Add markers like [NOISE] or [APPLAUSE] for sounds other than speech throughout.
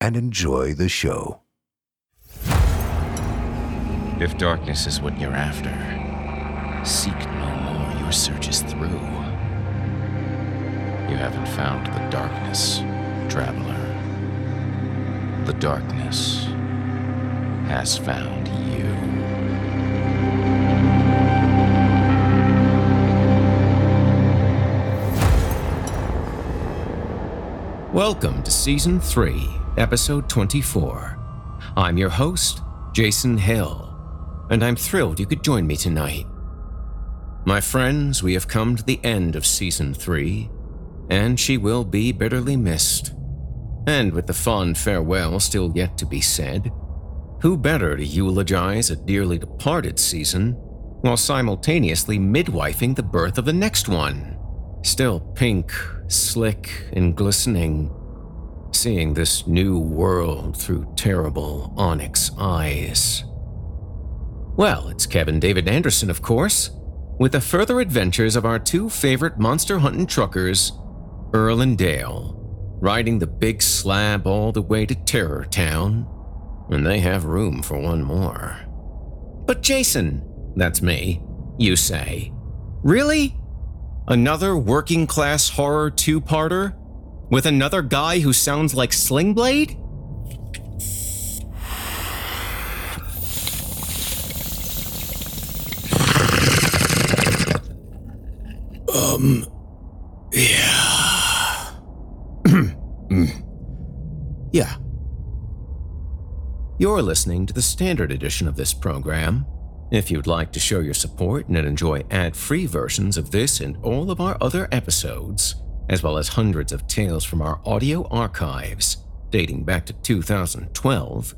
and enjoy the show. If darkness is what you're after, seek no more. Your search is through. You haven't found the darkness, traveler. The darkness has found you. Welcome to Season 3, Episode 24. I'm your host, Jason Hill, and I'm thrilled you could join me tonight. My friends, we have come to the end of Season 3, and she will be bitterly missed. And with the fond farewell still yet to be said, who better to eulogize a dearly departed season while simultaneously midwifing the birth of the next one? Still pink, slick, and glistening, seeing this new world through terrible onyx eyes. Well, it's Kevin David Anderson, of course, with the further adventures of our two favorite monster hunting truckers, Earl and Dale, riding the big slab all the way to Terror Town, and they have room for one more. But Jason, that's me, you say, really? Another working class horror two parter? With another guy who sounds like Slingblade? Um, yeah. [CLEARS THROAT] yeah. You're listening to the standard edition of this program. If you'd like to show your support and enjoy ad free versions of this and all of our other episodes, as well as hundreds of tales from our audio archives dating back to 2012,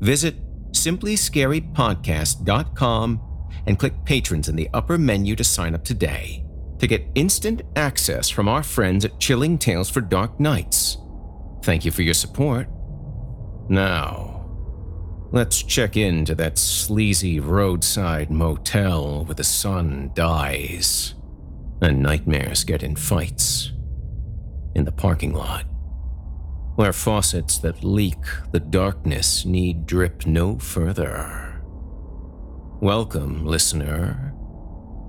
visit simplyscarypodcast.com and click Patrons in the upper menu to sign up today to get instant access from our friends at Chilling Tales for Dark Nights. Thank you for your support. Now, let's check into that sleazy roadside motel where the sun dies and nightmares get in fights in the parking lot where faucets that leak the darkness need drip no further. Welcome, listener,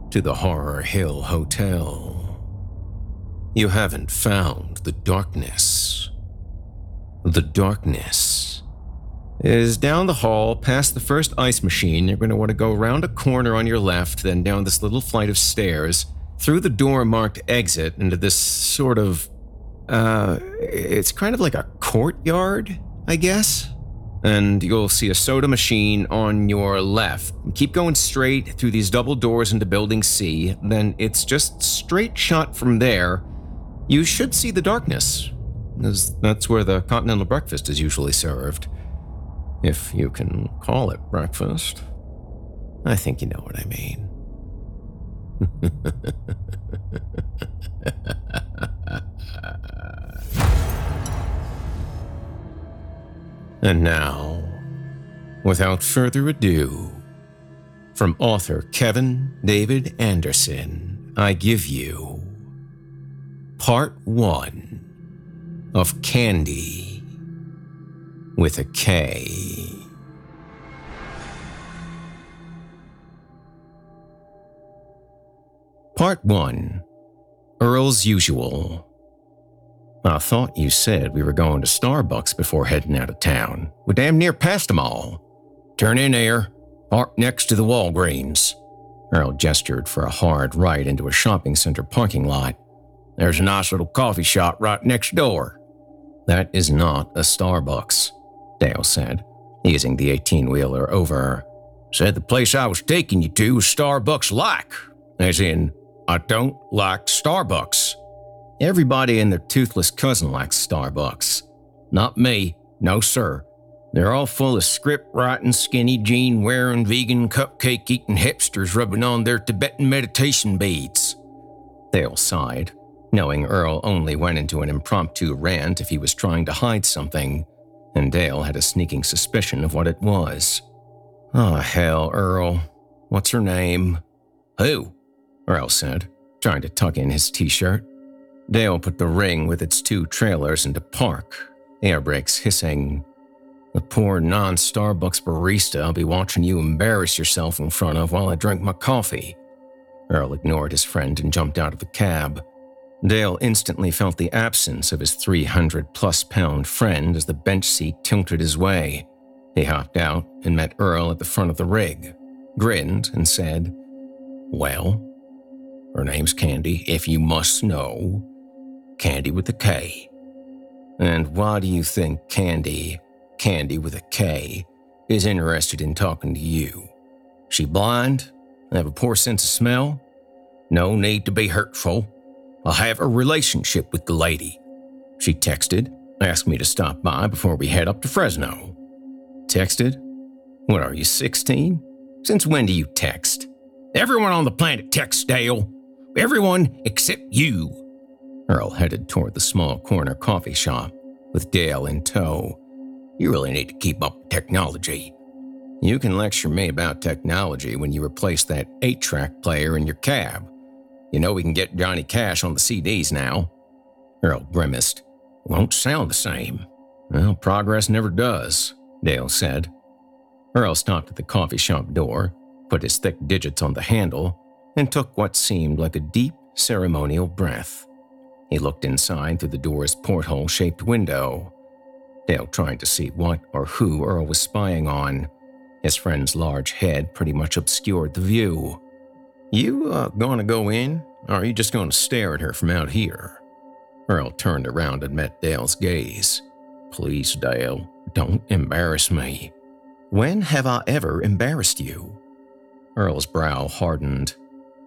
to the Horror Hill Hotel. You haven't found the darkness. The darkness is down the hall past the first ice machine. You're going to want to go around a corner on your left, then down this little flight of stairs, through the door marked exit into this sort of uh, it's kind of like a courtyard, I guess. And you'll see a soda machine on your left. Keep going straight through these double doors into Building C, then it's just straight shot from there. You should see the darkness, as that's where the continental breakfast is usually served. If you can call it breakfast. I think you know what I mean. [LAUGHS] And now, without further ado, from author Kevin David Anderson, I give you part one of Candy with a K. Part 1 Earl's Usual I thought you said we were going to Starbucks before heading out of town. We damn near passed them all. Turn in there. Park next to the Walgreens. Earl gestured for a hard right into a shopping center parking lot. There's a nice little coffee shop right next door. That is not a Starbucks, Dale said, easing the 18 wheeler over. Said the place I was taking you to was Starbucks like. As in, I don't like Starbucks. Everybody and their toothless cousin likes Starbucks. Not me, no sir. They're all full of script writing, skinny jean wearing, vegan cupcake eating hipsters rubbing on their Tibetan meditation beads. Dale sighed, knowing Earl only went into an impromptu rant if he was trying to hide something, and Dale had a sneaking suspicion of what it was. Oh, hell, Earl. What's her name? Who? Earl said, trying to tuck in his t shirt. Dale put the ring with its two trailers into park, air brakes hissing. The poor non Starbucks barista I'll be watching you embarrass yourself in front of while I drink my coffee. Earl ignored his friend and jumped out of the cab. Dale instantly felt the absence of his 300 plus pound friend as the bench seat tilted his way. He hopped out and met Earl at the front of the rig, grinned, and said, Well, her name's Candy, if you must know. Candy with a K. And why do you think Candy, Candy with a K, is interested in talking to you? She blind? Have a poor sense of smell? No need to be hurtful. I have a relationship with the lady. She texted, asked me to stop by before we head up to Fresno. Texted? What are you, 16? Since when do you text? Everyone on the planet texts, Dale. Everyone except you. Earl headed toward the small corner coffee shop, with Dale in tow. You really need to keep up with technology. You can lecture me about technology when you replace that 8 track player in your cab. You know we can get Johnny Cash on the CDs now. Earl grimaced. Won't sound the same. Well, progress never does, Dale said. Earl stopped at the coffee shop door, put his thick digits on the handle, and took what seemed like a deep ceremonial breath. He looked inside through the door's porthole shaped window. Dale tried to see what or who Earl was spying on. His friend's large head pretty much obscured the view. You uh, gonna go in, or are you just gonna stare at her from out here? Earl turned around and met Dale's gaze. Please, Dale, don't embarrass me. When have I ever embarrassed you? Earl's brow hardened,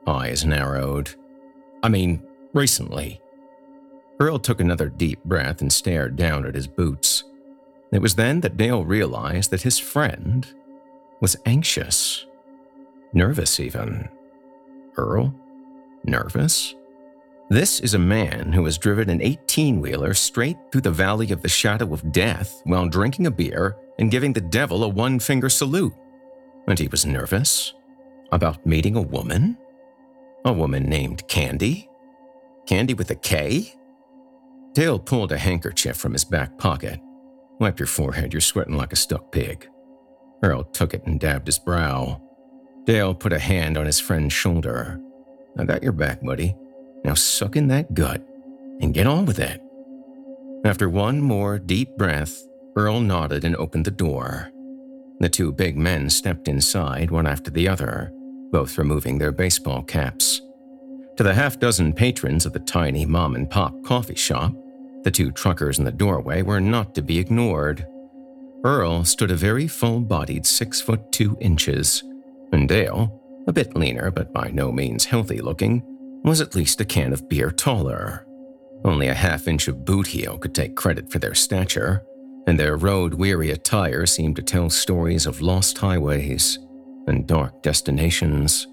eyes narrowed. I mean, recently. Earl took another deep breath and stared down at his boots. It was then that Dale realized that his friend was anxious. Nervous, even. Earl? Nervous? This is a man who has driven an 18 wheeler straight through the valley of the shadow of death while drinking a beer and giving the devil a one finger salute. And he was nervous about meeting a woman? A woman named Candy? Candy with a K? Dale pulled a handkerchief from his back pocket. Wipe your forehead, you're sweating like a stuck pig. Earl took it and dabbed his brow. Dale put a hand on his friend's shoulder. I got your back, buddy. Now suck in that gut and get on with it. After one more deep breath, Earl nodded and opened the door. The two big men stepped inside, one after the other, both removing their baseball caps. To the half dozen patrons of the tiny mom and pop coffee shop, the two truckers in the doorway were not to be ignored. Earl stood a very full bodied six foot two inches, and Dale, a bit leaner but by no means healthy looking, was at least a can of beer taller. Only a half inch of boot heel could take credit for their stature, and their road weary attire seemed to tell stories of lost highways and dark destinations.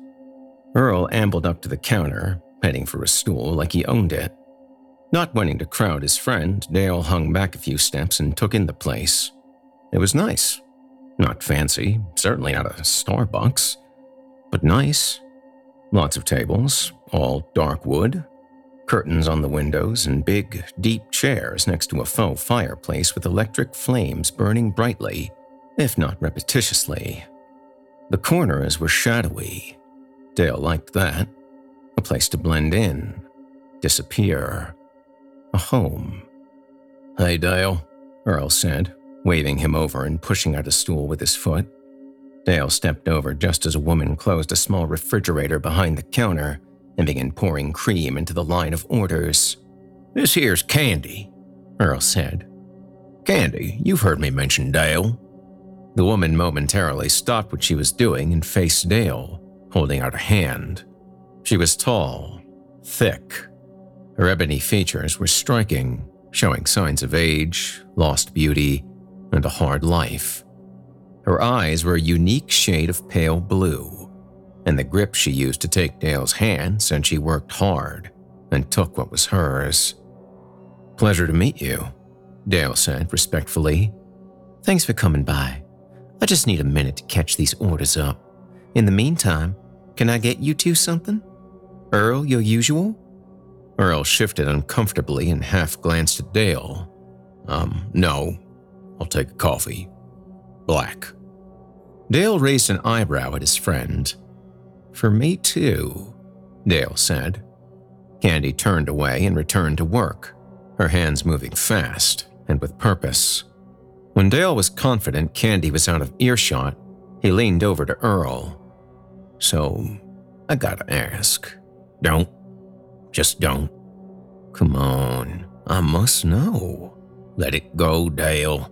Earl ambled up to the counter, heading for a stool like he owned it. Not wanting to crowd his friend, Dale hung back a few steps and took in the place. It was nice. Not fancy, certainly not a Starbucks, but nice. Lots of tables, all dark wood, curtains on the windows, and big, deep chairs next to a faux fireplace with electric flames burning brightly, if not repetitiously. The corners were shadowy. Dale liked that. A place to blend in, disappear. A home. Hey, Dale, Earl said, waving him over and pushing out a stool with his foot. Dale stepped over just as a woman closed a small refrigerator behind the counter and began pouring cream into the line of orders. This here's Candy, Earl said. Candy, you've heard me mention Dale. The woman momentarily stopped what she was doing and faced Dale, holding out a hand. She was tall, thick. Her ebony features were striking, showing signs of age, lost beauty, and a hard life. Her eyes were a unique shade of pale blue, and the grip she used to take Dale's hand said she worked hard and took what was hers. Pleasure to meet you, Dale said respectfully. Thanks for coming by. I just need a minute to catch these orders up. In the meantime, can I get you two something? Earl, your usual? Earl shifted uncomfortably and half glanced at Dale. Um, no. I'll take a coffee. Black. Dale raised an eyebrow at his friend. For me too, Dale said. Candy turned away and returned to work, her hands moving fast and with purpose. When Dale was confident Candy was out of earshot, he leaned over to Earl. So, I gotta ask. Don't. Just don't. Come on, I must know. Let it go, Dale.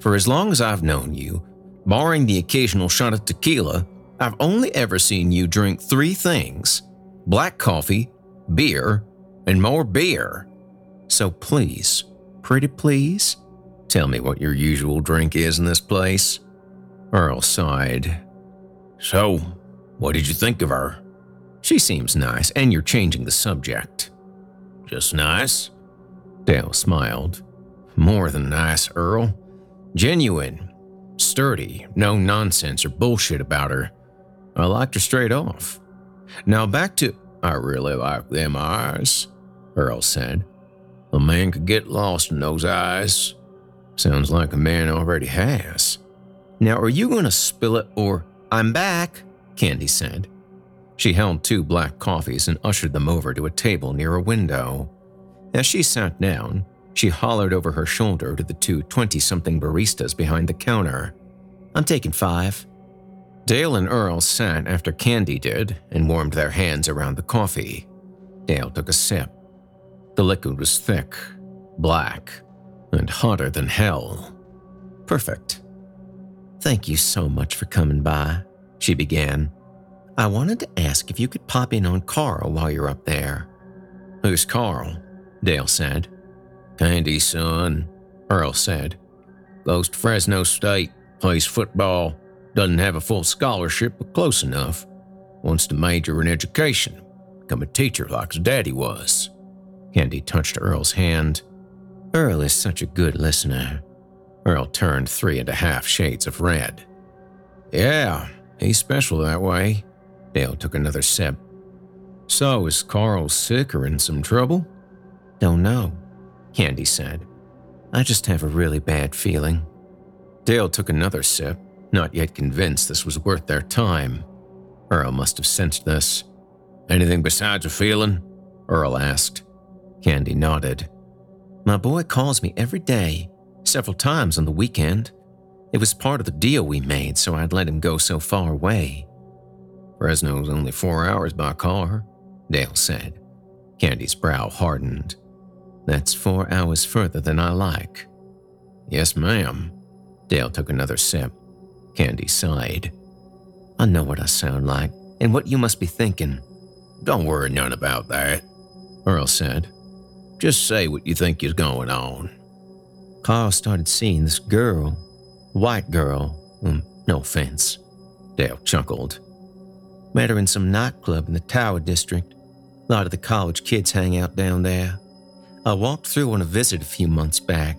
For as long as I've known you, barring the occasional shot of tequila, I've only ever seen you drink three things black coffee, beer, and more beer. So please, pretty please, tell me what your usual drink is in this place. Earl sighed. So, what did you think of her? She seems nice, and you're changing the subject. Just nice? Dale smiled. More than nice, Earl. Genuine, sturdy, no nonsense or bullshit about her. I liked her straight off. Now back to. I really like them eyes, Earl said. A man could get lost in those eyes. Sounds like a man already has. Now, are you going to spill it or. I'm back, Candy said. She held two black coffees and ushered them over to a table near a window. As she sat down, she hollered over her shoulder to the two 20 something baristas behind the counter. I'm taking five. Dale and Earl sat after Candy did and warmed their hands around the coffee. Dale took a sip. The liquid was thick, black, and hotter than hell. Perfect. Thank you so much for coming by, she began. I wanted to ask if you could pop in on Carl while you're up there. Who's Carl? Dale said. Candy's son, Earl said. Goes to Fresno State, plays football, doesn't have a full scholarship, but close enough. Wants to major in education, become a teacher like his daddy was. Candy touched Earl's hand. Earl is such a good listener. Earl turned three and a half shades of red. Yeah, he's special that way. Dale took another sip. So, is Carl sick or in some trouble? Don't know. Candy said. I just have a really bad feeling. Dale took another sip, not yet convinced this was worth their time. Earl must have sensed this. Anything besides a feeling? Earl asked. Candy nodded. My boy calls me every day, several times on the weekend. It was part of the deal we made, so I'd let him go so far away. Fresno's only four hours by car, Dale said. Candy's brow hardened. That's four hours further than I like. Yes, ma'am. Dale took another sip. Candy sighed. I know what I sound like and what you must be thinking. Don't worry none about that, Earl said. Just say what you think is going on. Carl started seeing this girl, white girl, um, no offense. Dale chuckled. Met her in some nightclub in the Tower District. A lot of the college kids hang out down there. I walked through on a visit a few months back.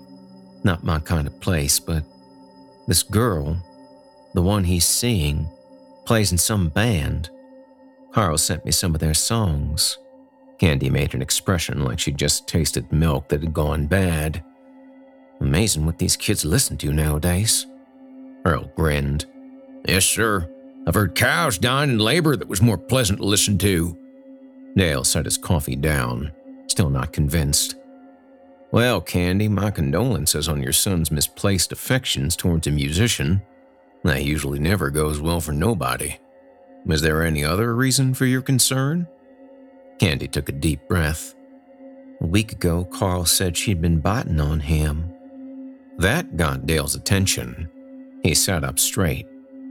Not my kind of place, but this girl, the one he's seeing, plays in some band. Carl sent me some of their songs. Candy made an expression like she'd just tasted milk that had gone bad. Amazing what these kids listen to nowadays. Earl grinned. Yes, sir. I've heard cows dying in labor that was more pleasant to listen to. Dale set his coffee down, still not convinced. Well, Candy, my condolences on your son's misplaced affections towards a musician. That usually never goes well for nobody. Is there any other reason for your concern? Candy took a deep breath. A week ago, Carl said she'd been biting on him. That got Dale's attention. He sat up straight,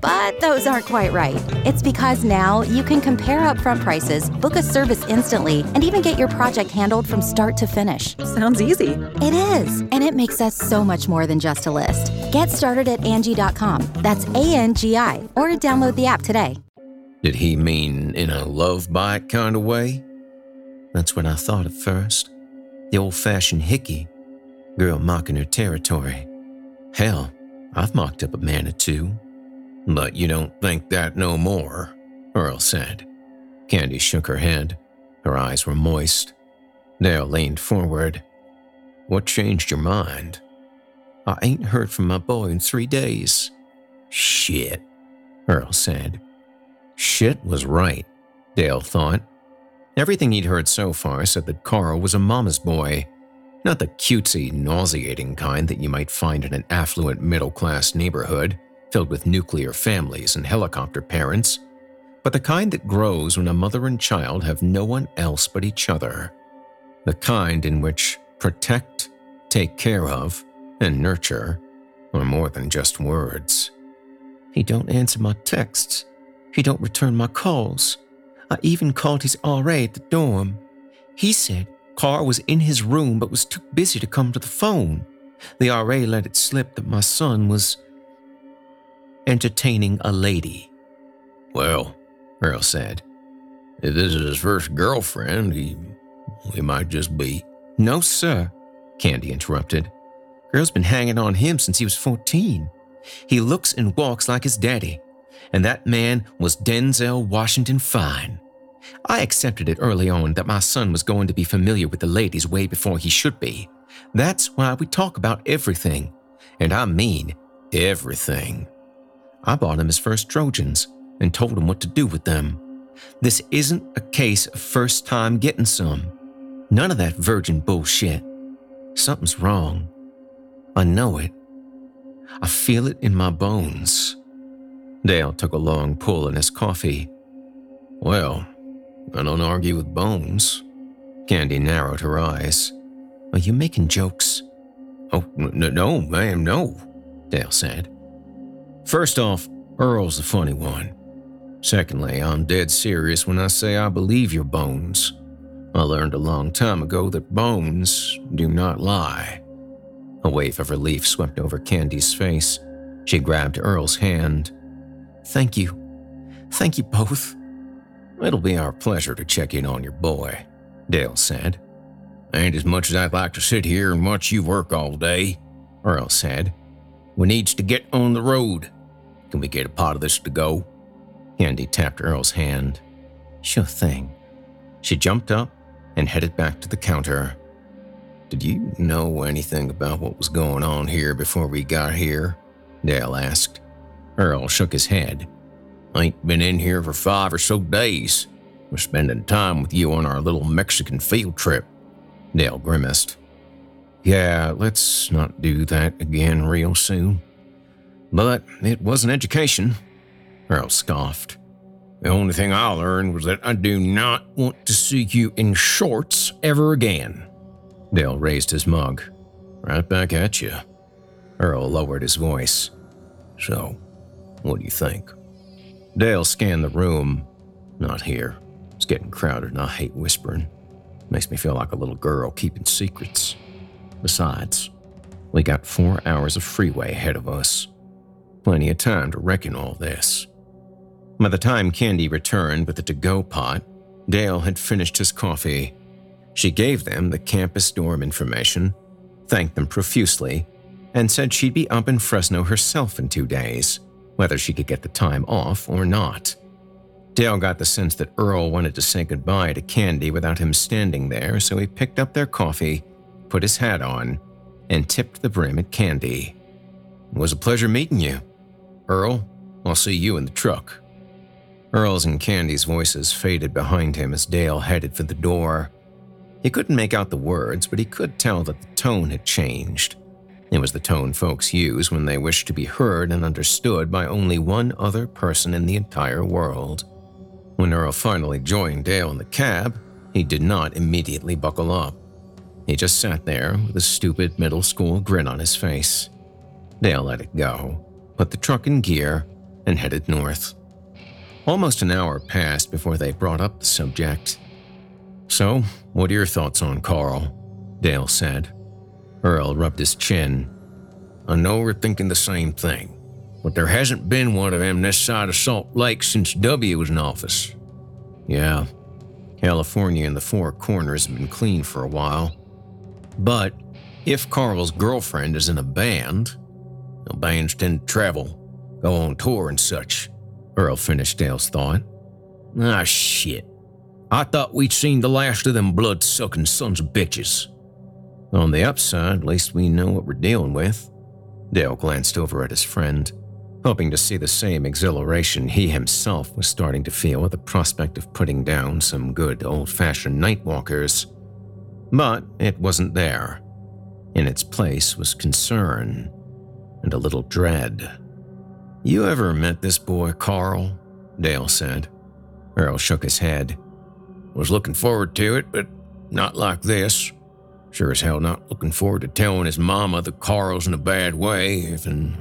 But those aren't quite right. It's because now you can compare upfront prices, book a service instantly, and even get your project handled from start to finish. Sounds easy. It is, and it makes us so much more than just a list. Get started at Angi.com. That's A N G I, or download the app today. Did he mean in a love bite kind of way? That's what I thought at first. The old fashioned hickey. Girl mocking her territory. Hell, I've mocked up a man or two. But you don't think that no more, Earl said. Candy shook her head. Her eyes were moist. Dale leaned forward. What changed your mind? I ain't heard from my boy in three days. Shit, Earl said. Shit was right, Dale thought. Everything he'd heard so far said that Carl was a mama's boy, not the cutesy, nauseating kind that you might find in an affluent middle class neighborhood filled with nuclear families and helicopter parents, but the kind that grows when a mother and child have no one else but each other. The kind in which protect, take care of, and nurture are more than just words. He don't answer my texts, he don't return my calls. I even called his RA at the dorm. He said Carl was in his room but was too busy to come to the phone. The RA let it slip that my son was entertaining a lady. Well, Earl said, if this is his first girlfriend, he, he might just be. No, sir, Candy interrupted. Girl's been hanging on him since he was 14. He looks and walks like his daddy and that man was Denzel Washington Fine. I accepted it early on that my son was going to be familiar with the ladies way before he should be. That's why we talk about everything, and I mean everything. I bought him his first Trojans and told him what to do with them. This isn't a case of first time getting some. None of that virgin bullshit. Something's wrong. I know it. I feel it in my bones. Dale took a long pull in his coffee. Well, I don't argue with bones. Candy narrowed her eyes. Are you making jokes? Oh, no, no, ma'am, no, Dale said. First off, Earl's the funny one. Secondly, I'm dead serious when I say I believe your bones. I learned a long time ago that bones do not lie. A wave of relief swept over Candy's face. She grabbed Earl's hand Thank you. Thank you both. It'll be our pleasure to check in on your boy, Dale said. Ain't as much as I'd like to sit here and watch you work all day, Earl said. We needs to get on the road. Can we get a pot of this to go? Candy tapped Earl's hand. Sure thing. She jumped up and headed back to the counter. Did you know anything about what was going on here before we got here? Dale asked. Earl shook his head. I ain't been in here for five or so days. We're spending time with you on our little Mexican field trip. Dale grimaced. Yeah, let's not do that again real soon. But it was an education, Earl scoffed. The only thing I learned was that I do not want to see you in shorts ever again. Dale raised his mug. Right back at you. Earl lowered his voice. So, what do you think? Dale scanned the room. Not here. It's getting crowded and I hate whispering. Makes me feel like a little girl keeping secrets. Besides, we got four hours of freeway ahead of us. Plenty of time to reckon all this. By the time Candy returned with the to go pot, Dale had finished his coffee. She gave them the campus dorm information, thanked them profusely, and said she'd be up in Fresno herself in two days, whether she could get the time off or not. Dale got the sense that Earl wanted to say goodbye to Candy without him standing there, so he picked up their coffee, put his hat on, and tipped the brim at Candy. It was a pleasure meeting you. Earl, I'll see you in the truck. Earl's and Candy's voices faded behind him as Dale headed for the door. He couldn't make out the words, but he could tell that the tone had changed. It was the tone folks use when they wish to be heard and understood by only one other person in the entire world. When Earl finally joined Dale in the cab, he did not immediately buckle up. He just sat there with a stupid middle school grin on his face. Dale let it go, put the truck in gear, and headed north. Almost an hour passed before they brought up the subject. So, what are your thoughts on Carl? Dale said. Earl rubbed his chin. I know we're thinking the same thing but there hasn't been one of them this side of Salt Lake since W was in office. Yeah, California and the Four Corners have been clean for a while. But if Carl's girlfriend is in a band, bands tend to travel, go on tour and such. Earl finished Dale's thought. Ah, shit. I thought we'd seen the last of them blood sucking sons of bitches. On the upside, at least we know what we're dealing with. Dale glanced over at his friend hoping to see the same exhilaration he himself was starting to feel at the prospect of putting down some good old fashioned nightwalkers. But it wasn't there. In its place was concern and a little dread. You ever met this boy, Carl? Dale said. Earl shook his head. Was looking forward to it, but not like this. Sure as hell not looking forward to telling his mama that Carl's in a bad way, even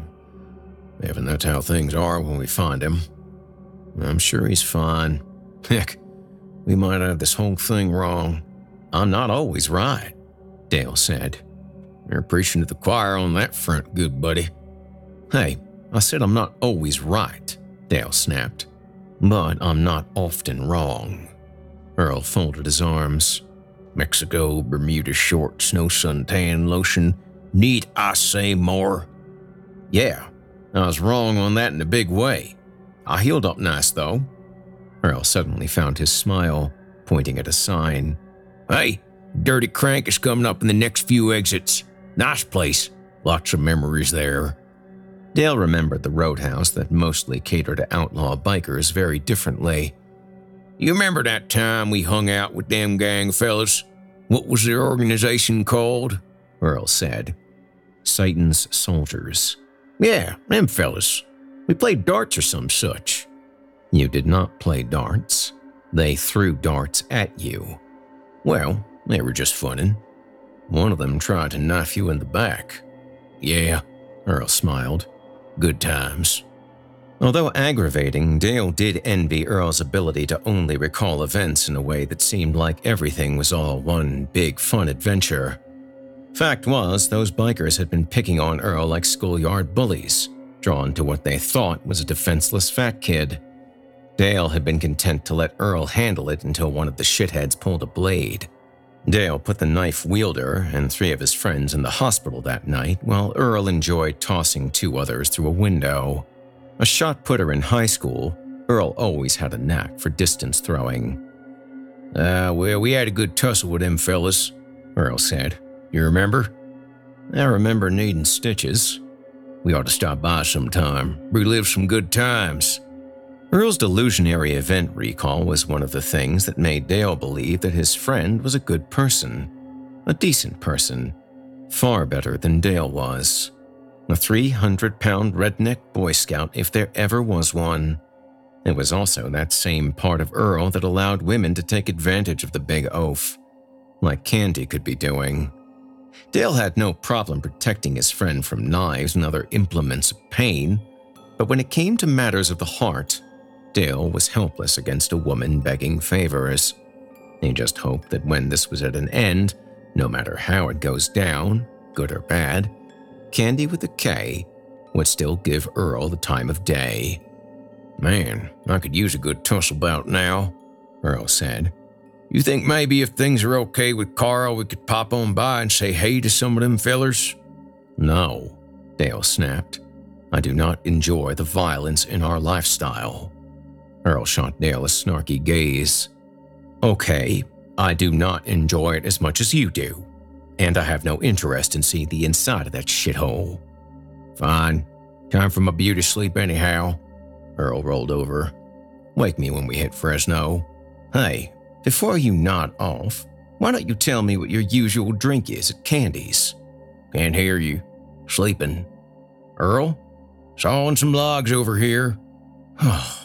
even that's how things are when we find him. I'm sure he's fine. Heck, we might have this whole thing wrong. I'm not always right, Dale said. You're preaching to the choir on that front, good buddy. Hey, I said I'm not always right, Dale snapped. But I'm not often wrong. Earl folded his arms. Mexico, Bermuda shorts, no suntan lotion. Need I say more? Yeah, I was wrong on that in a big way. I healed up nice, though. Earl suddenly found his smile, pointing at a sign. Hey, Dirty Crank is coming up in the next few exits. Nice place. Lots of memories there. Dale remembered the roadhouse that mostly catered to outlaw bikers very differently. You remember that time we hung out with them gang fellas? What was their organization called? Earl said. Satan's Soldiers. Yeah, them fellas. We played darts or some such. You did not play darts. They threw darts at you. Well, they were just funning. One of them tried to knife you in the back. Yeah, Earl smiled. Good times. Although aggravating, Dale did envy Earl's ability to only recall events in a way that seemed like everything was all one big fun adventure. Fact was, those bikers had been picking on Earl like schoolyard bullies, drawn to what they thought was a defenseless fat kid. Dale had been content to let Earl handle it until one of the shitheads pulled a blade. Dale put the knife wielder and three of his friends in the hospital that night while Earl enjoyed tossing two others through a window. A shot putter in high school, Earl always had a knack for distance throwing. Ah, uh, well, we had a good tussle with them fellas, Earl said. You remember? I remember needing stitches. We ought to stop by sometime, relive some good times. Earl's delusionary event recall was one of the things that made Dale believe that his friend was a good person, a decent person, far better than Dale was. A 300 pound redneck Boy Scout, if there ever was one. It was also that same part of Earl that allowed women to take advantage of the big oaf, like Candy could be doing. Dale had no problem protecting his friend from knives and other implements of pain, but when it came to matters of the heart, Dale was helpless against a woman begging favors. He just hoped that when this was at an end, no matter how it goes down, good or bad, Candy with a K would still give Earl the time of day. Man, I could use a good tussle bout now, Earl said. You think maybe if things are okay with Carl, we could pop on by and say hey to some of them fellers? No, Dale snapped. I do not enjoy the violence in our lifestyle. Earl shot Dale a snarky gaze. Okay, I do not enjoy it as much as you do, and I have no interest in seeing the inside of that shithole. Fine. Time for my beauty sleep anyhow. Earl rolled over. Wake me when we hit Fresno. Hey, before you nod off, why don't you tell me what your usual drink is at Candy's? Can't hear you. Sleeping. Earl? Sawing some logs over here. [SIGHS]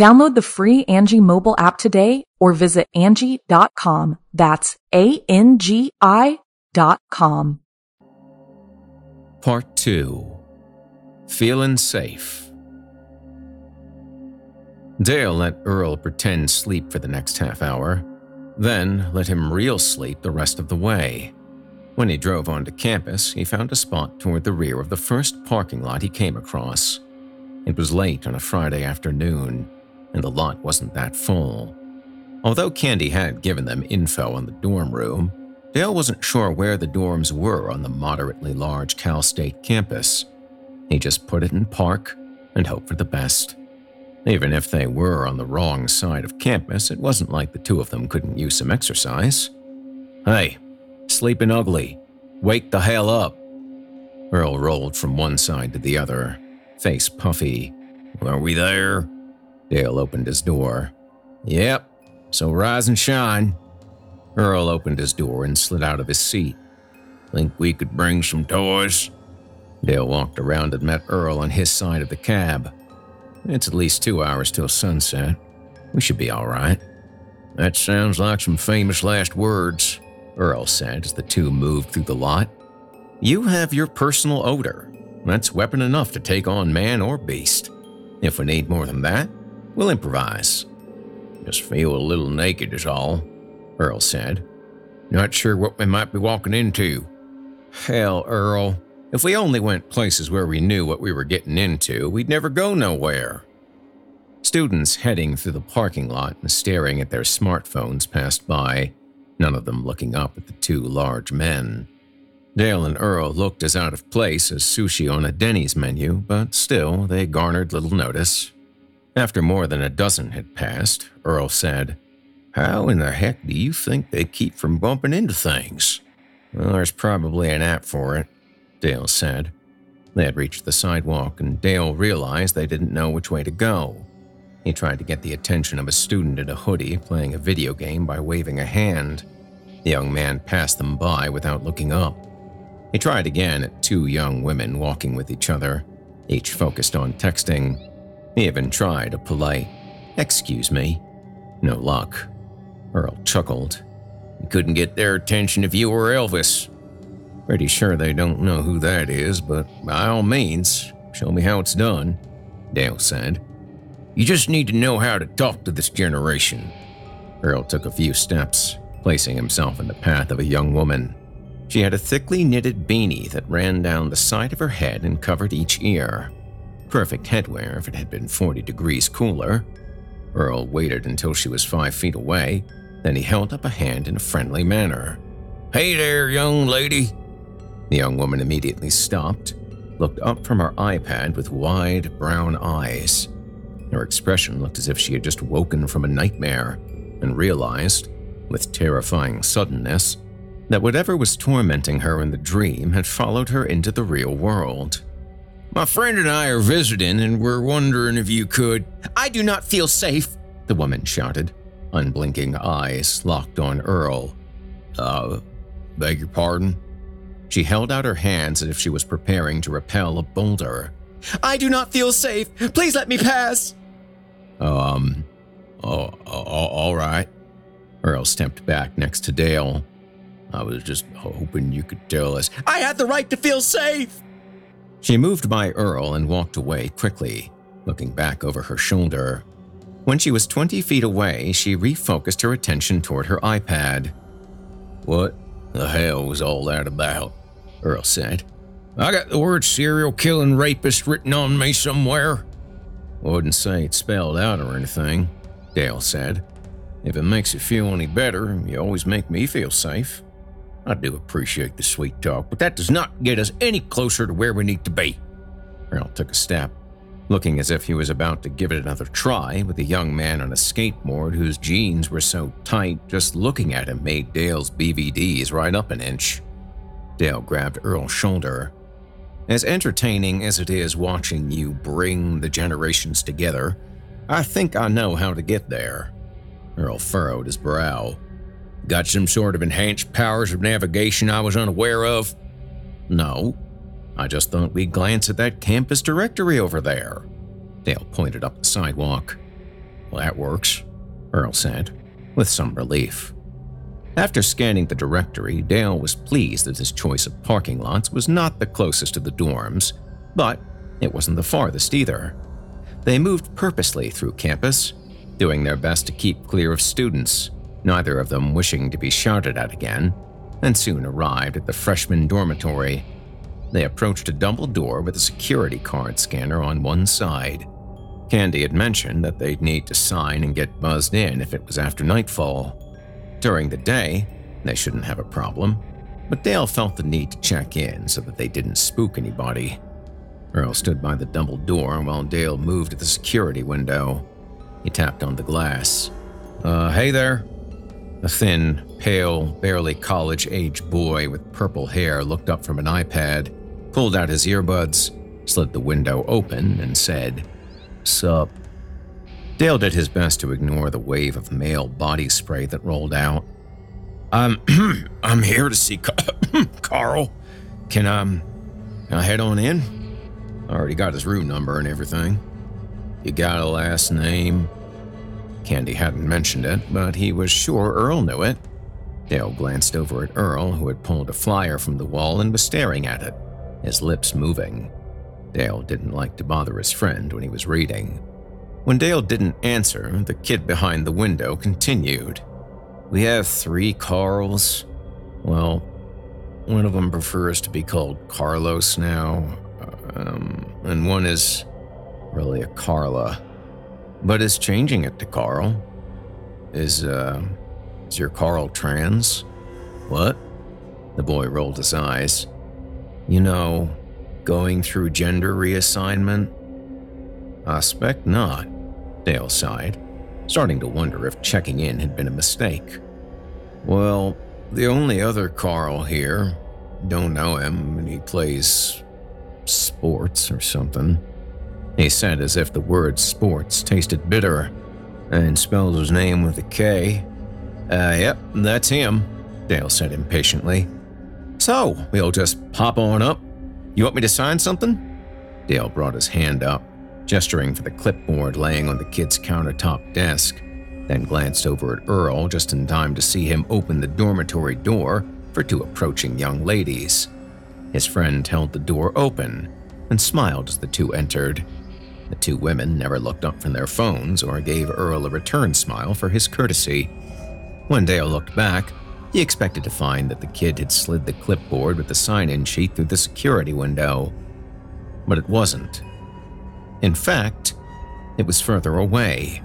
Download the free Angi mobile app today or visit Angi.com. That's A-N-G-I dot com. Part 2 Feeling Safe. Dale let Earl pretend sleep for the next half hour, then let him real sleep the rest of the way. When he drove onto campus, he found a spot toward the rear of the first parking lot he came across. It was late on a Friday afternoon, and the lot wasn't that full. Although Candy had given them info on the dorm room, Dale wasn't sure where the dorms were on the moderately large Cal State campus. He just put it in park and hoped for the best. Even if they were on the wrong side of campus, it wasn't like the two of them couldn't use some exercise. Hey, sleeping ugly. Wake the hell up. Earl rolled from one side to the other, face puffy. Are we there? Dale opened his door. Yep, so rise and shine. Earl opened his door and slid out of his seat. Think we could bring some toys? Dale walked around and met Earl on his side of the cab. It's at least two hours till sunset. We should be all right. That sounds like some famous last words, Earl said as the two moved through the lot. You have your personal odor. That's weapon enough to take on man or beast. If we need more than that, we'll improvise. Just feel a little naked, is all. Earl said. Not sure what we might be walking into. Hell, Earl, if we only went places where we knew what we were getting into, we'd never go nowhere. Students heading through the parking lot and staring at their smartphones passed by, none of them looking up at the two large men. Dale and Earl looked as out of place as sushi on a Denny's menu, but still they garnered little notice. After more than a dozen had passed, Earl said, how in the heck do you think they keep from bumping into things? Well, there's probably an app for it. Dale said. They had reached the sidewalk, and Dale realized they didn't know which way to go. He tried to get the attention of a student in a hoodie playing a video game by waving a hand. The young man passed them by without looking up. He tried again at two young women walking with each other, each focused on texting. He even tried a polite, Excuse me. No luck. Earl chuckled. You couldn't get their attention if you were Elvis. Pretty sure they don't know who that is, but by all means, show me how it's done, Dale said. You just need to know how to talk to this generation. Earl took a few steps, placing himself in the path of a young woman. She had a thickly knitted beanie that ran down the side of her head and covered each ear. Perfect headwear if it had been 40 degrees cooler. Earl waited until she was five feet away, then he held up a hand in a friendly manner. Hey there, young lady. The young woman immediately stopped, looked up from her iPad with wide brown eyes. Her expression looked as if she had just woken from a nightmare and realized, with terrifying suddenness, that whatever was tormenting her in the dream had followed her into the real world. My friend and I are visiting, and we're wondering if you could. I do not feel safe, the woman shouted, unblinking eyes locked on Earl. Uh, beg your pardon? She held out her hands as if she was preparing to repel a boulder. I do not feel safe. Please let me pass. Um, oh, all right. Earl stepped back next to Dale. I was just hoping you could tell us. I had the right to feel safe! She moved by Earl and walked away quickly, looking back over her shoulder. When she was 20 feet away, she refocused her attention toward her iPad. What the hell was all that about? Earl said. I got the word serial killing rapist written on me somewhere. Wouldn't say it's spelled out or anything, Dale said. If it makes you feel any better, you always make me feel safe. I do appreciate the sweet talk, but that does not get us any closer to where we need to be. Earl took a step, looking as if he was about to give it another try with a young man on a skateboard whose jeans were so tight just looking at him made Dale's BVDs right up an inch. Dale grabbed Earl's shoulder. As entertaining as it is watching you bring the generations together, I think I know how to get there. Earl furrowed his brow. Got some sort of enhanced powers of navigation I was unaware of? No. I just thought we'd glance at that campus directory over there. Dale pointed up the sidewalk. Well, that works, Earl said, with some relief. After scanning the directory, Dale was pleased that his choice of parking lots was not the closest to the dorms, but it wasn't the farthest either. They moved purposely through campus, doing their best to keep clear of students neither of them wishing to be shouted at again, and soon arrived at the freshman dormitory. They approached a double door with a security card scanner on one side. Candy had mentioned that they'd need to sign and get buzzed in if it was after nightfall. During the day, they shouldn't have a problem, but Dale felt the need to check in so that they didn't spook anybody. Earl stood by the double door while Dale moved to the security window. He tapped on the glass. Uh, hey there, a thin, pale, barely college age boy with purple hair looked up from an iPad, pulled out his earbuds, slid the window open, and said, Sup. Dale did his best to ignore the wave of male body spray that rolled out. I'm, [CLEARS THROAT] I'm here to see [CLEARS THROAT] Carl. Can, um, can I head on in? I already got his room number and everything. You got a last name? Candy hadn't mentioned it, but he was sure Earl knew it. Dale glanced over at Earl, who had pulled a flyer from the wall and was staring at it, his lips moving. Dale didn't like to bother his friend when he was reading. When Dale didn't answer, the kid behind the window continued. We have three Carls. Well, one of them prefers to be called Carlos now, um, and one is really a Carla but is changing it to Carl. Is, uh, is your Carl trans? What? The boy rolled his eyes. You know, going through gender reassignment? I expect not, Dale sighed, starting to wonder if checking in had been a mistake. Well, the only other Carl here, don't know him, and he plays sports or something. He said as if the word sports tasted bitter, and spells his name with a K. Uh, yep, that's him, Dale said impatiently. So, we'll just pop on up. You want me to sign something? Dale brought his hand up, gesturing for the clipboard laying on the kid's countertop desk, then glanced over at Earl just in time to see him open the dormitory door for two approaching young ladies. His friend held the door open and smiled as the two entered. Two women never looked up from their phones or gave Earl a return smile for his courtesy. When Dale looked back, he expected to find that the kid had slid the clipboard with the sign in sheet through the security window. But it wasn't. In fact, it was further away,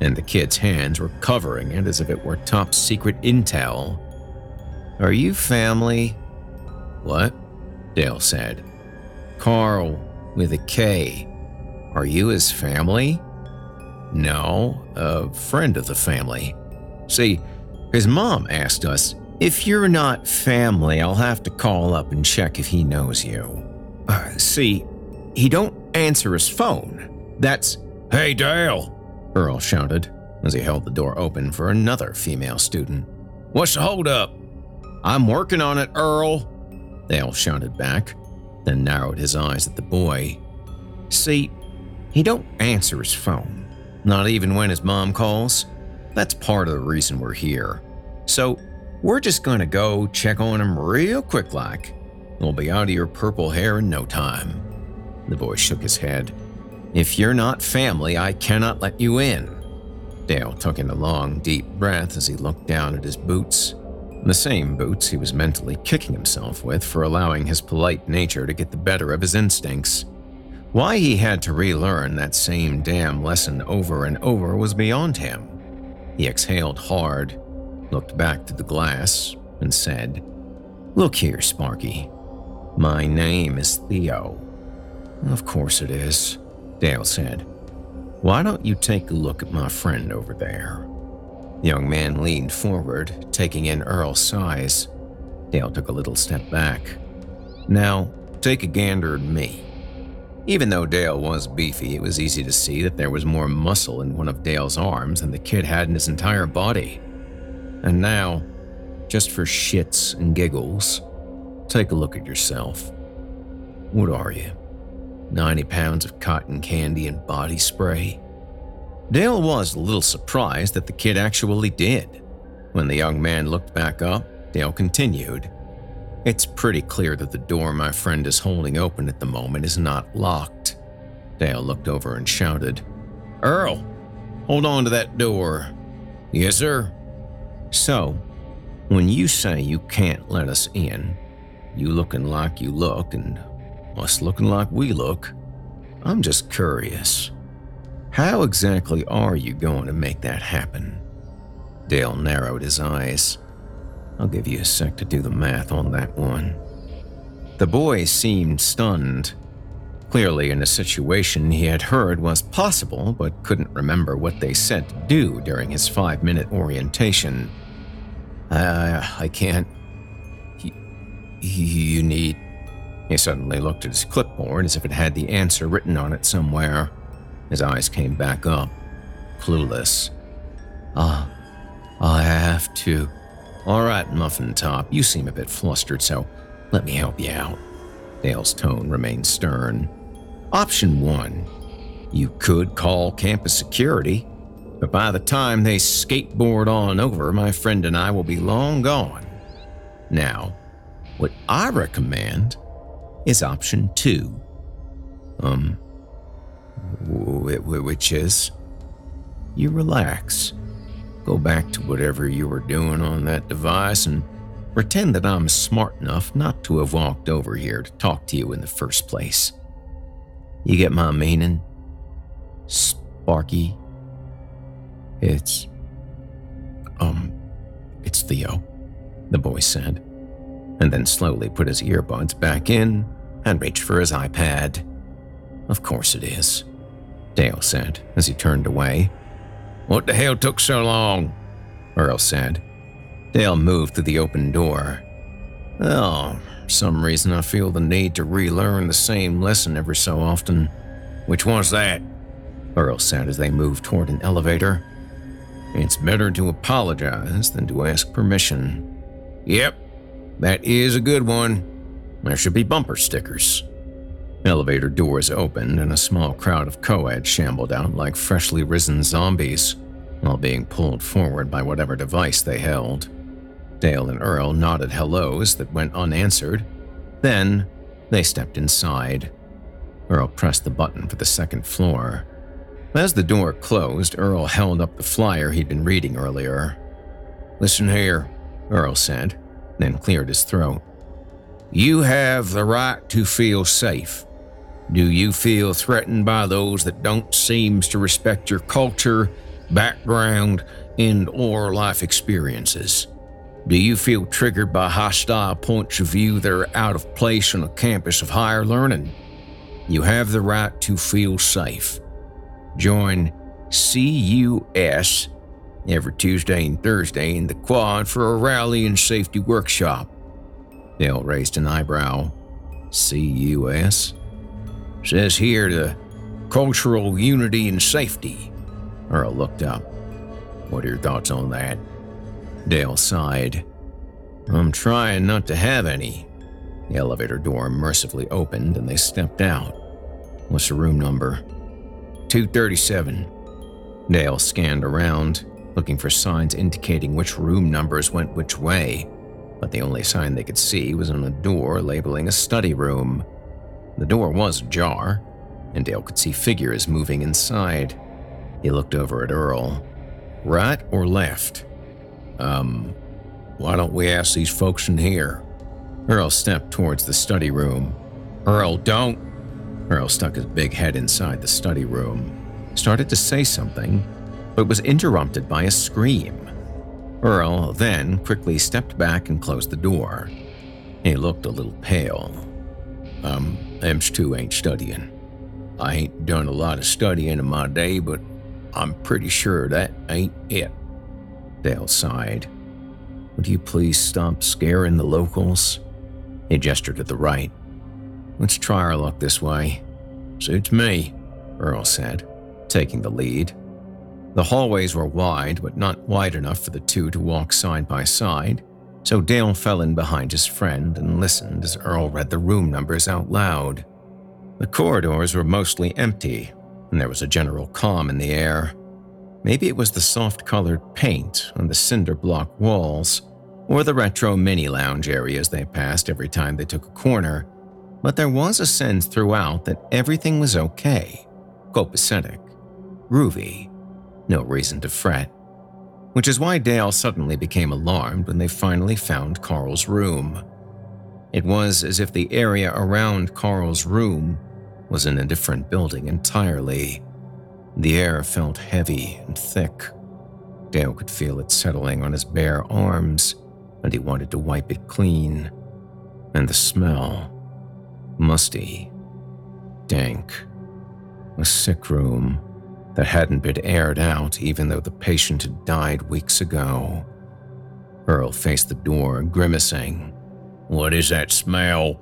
and the kid's hands were covering it as if it were top secret intel. Are you family? What? Dale said. Carl, with a K. Are you his family? No, a friend of the family. See, his mom asked us, if you're not family, I'll have to call up and check if he knows you. Uh, see, he don't answer his phone. That's, Hey Dale, Earl shouted as he held the door open for another female student. What's the holdup? I'm working on it, Earl, Dale shouted back, then narrowed his eyes at the boy. See, he don't answer his phone, not even when his mom calls. That's part of the reason we're here. So, we're just gonna go check on him real quick like. We'll be out of your purple hair in no time. The boy shook his head. If you're not family, I cannot let you in. Dale took in a long, deep breath as he looked down at his boots. The same boots he was mentally kicking himself with for allowing his polite nature to get the better of his instincts. Why he had to relearn that same damn lesson over and over was beyond him. He exhaled hard, looked back to the glass, and said, Look here, Sparky. My name is Theo. Of course it is, Dale said. Why don't you take a look at my friend over there? The young man leaned forward, taking in Earl's size. Dale took a little step back. Now, take a gander at me. Even though Dale was beefy, it was easy to see that there was more muscle in one of Dale's arms than the kid had in his entire body. And now, just for shits and giggles, take a look at yourself. What are you? 90 pounds of cotton candy and body spray? Dale was a little surprised that the kid actually did. When the young man looked back up, Dale continued. It's pretty clear that the door my friend is holding open at the moment is not locked. Dale looked over and shouted, Earl, hold on to that door. Yes, sir. So, when you say you can't let us in, you looking like you look and us looking like we look, I'm just curious. How exactly are you going to make that happen? Dale narrowed his eyes. I'll give you a sec to do the math on that one. The boy seemed stunned. Clearly, in a situation he had heard was possible, but couldn't remember what they said to do during his five minute orientation. Uh, I can't. You, you need. He suddenly looked at his clipboard as if it had the answer written on it somewhere. His eyes came back up, clueless. Ah, I have to. All right, Muffin Top, you seem a bit flustered, so let me help you out. Dale's tone remained stern. Option one you could call campus security, but by the time they skateboard on over, my friend and I will be long gone. Now, what I recommend is option two. Um, which is you relax Go back to whatever you were doing on that device and pretend that I'm smart enough not to have walked over here to talk to you in the first place. You get my meaning? Sparky? It's. Um, it's Theo, the boy said, and then slowly put his earbuds back in and reached for his iPad. Of course it is, Dale said as he turned away what the hell took so long? Earl said. Dale moved to the open door. Oh, some reason I feel the need to relearn the same lesson every so often. Which one's that? Earl said as they moved toward an elevator. It's better to apologize than to ask permission. Yep, that is a good one. There should be bumper stickers. Elevator doors opened and a small crowd of co-eds shambled out like freshly risen zombies, while being pulled forward by whatever device they held. Dale and Earl nodded hellos that went unanswered. Then they stepped inside. Earl pressed the button for the second floor. As the door closed, Earl held up the flyer he'd been reading earlier. Listen here, Earl said, then cleared his throat. You have the right to feel safe. Do you feel threatened by those that don't seem to respect your culture, background, and or life experiences? Do you feel triggered by hostile points of view that are out of place on a campus of higher learning? You have the right to feel safe. Join CUS every Tuesday and Thursday in the quad for a rally and safety workshop. Dale raised an eyebrow. CUS? Says here the cultural unity and safety. Earl looked up. What are your thoughts on that? Dale sighed. I'm trying not to have any. The elevator door mercifully opened and they stepped out. What's the room number? 237. Dale scanned around, looking for signs indicating which room numbers went which way, but the only sign they could see was on a door labeling a study room. The door was ajar, and Dale could see figures moving inside. He looked over at Earl. Right or left? Um, why don't we ask these folks in here? Earl stepped towards the study room. Earl, don't. Earl stuck his big head inside the study room, started to say something, but was interrupted by a scream. Earl then quickly stepped back and closed the door. He looked a little pale. Um, Them's two ain't studying. I ain't done a lot of studying in my day, but I'm pretty sure that ain't it. Dale sighed. Would you please stop scaring the locals? He gestured to the right. Let's try our luck this way. Suits me, Earl said, taking the lead. The hallways were wide, but not wide enough for the two to walk side by side, so Dale fell in behind his friend and listened as Earl read the room numbers out loud. The corridors were mostly empty, and there was a general calm in the air. Maybe it was the soft colored paint on the cinder block walls, or the retro mini lounge areas they passed every time they took a corner, but there was a sense throughout that everything was okay, copacetic, groovy, no reason to fret which is why Dale suddenly became alarmed when they finally found Carl's room. It was as if the area around Carl's room was in a different building entirely. The air felt heavy and thick. Dale could feel it settling on his bare arms, and he wanted to wipe it clean. And the smell musty, dank, a sick room that hadn't been aired out even though the patient had died weeks ago. Earl faced the door, grimacing. What is that smell?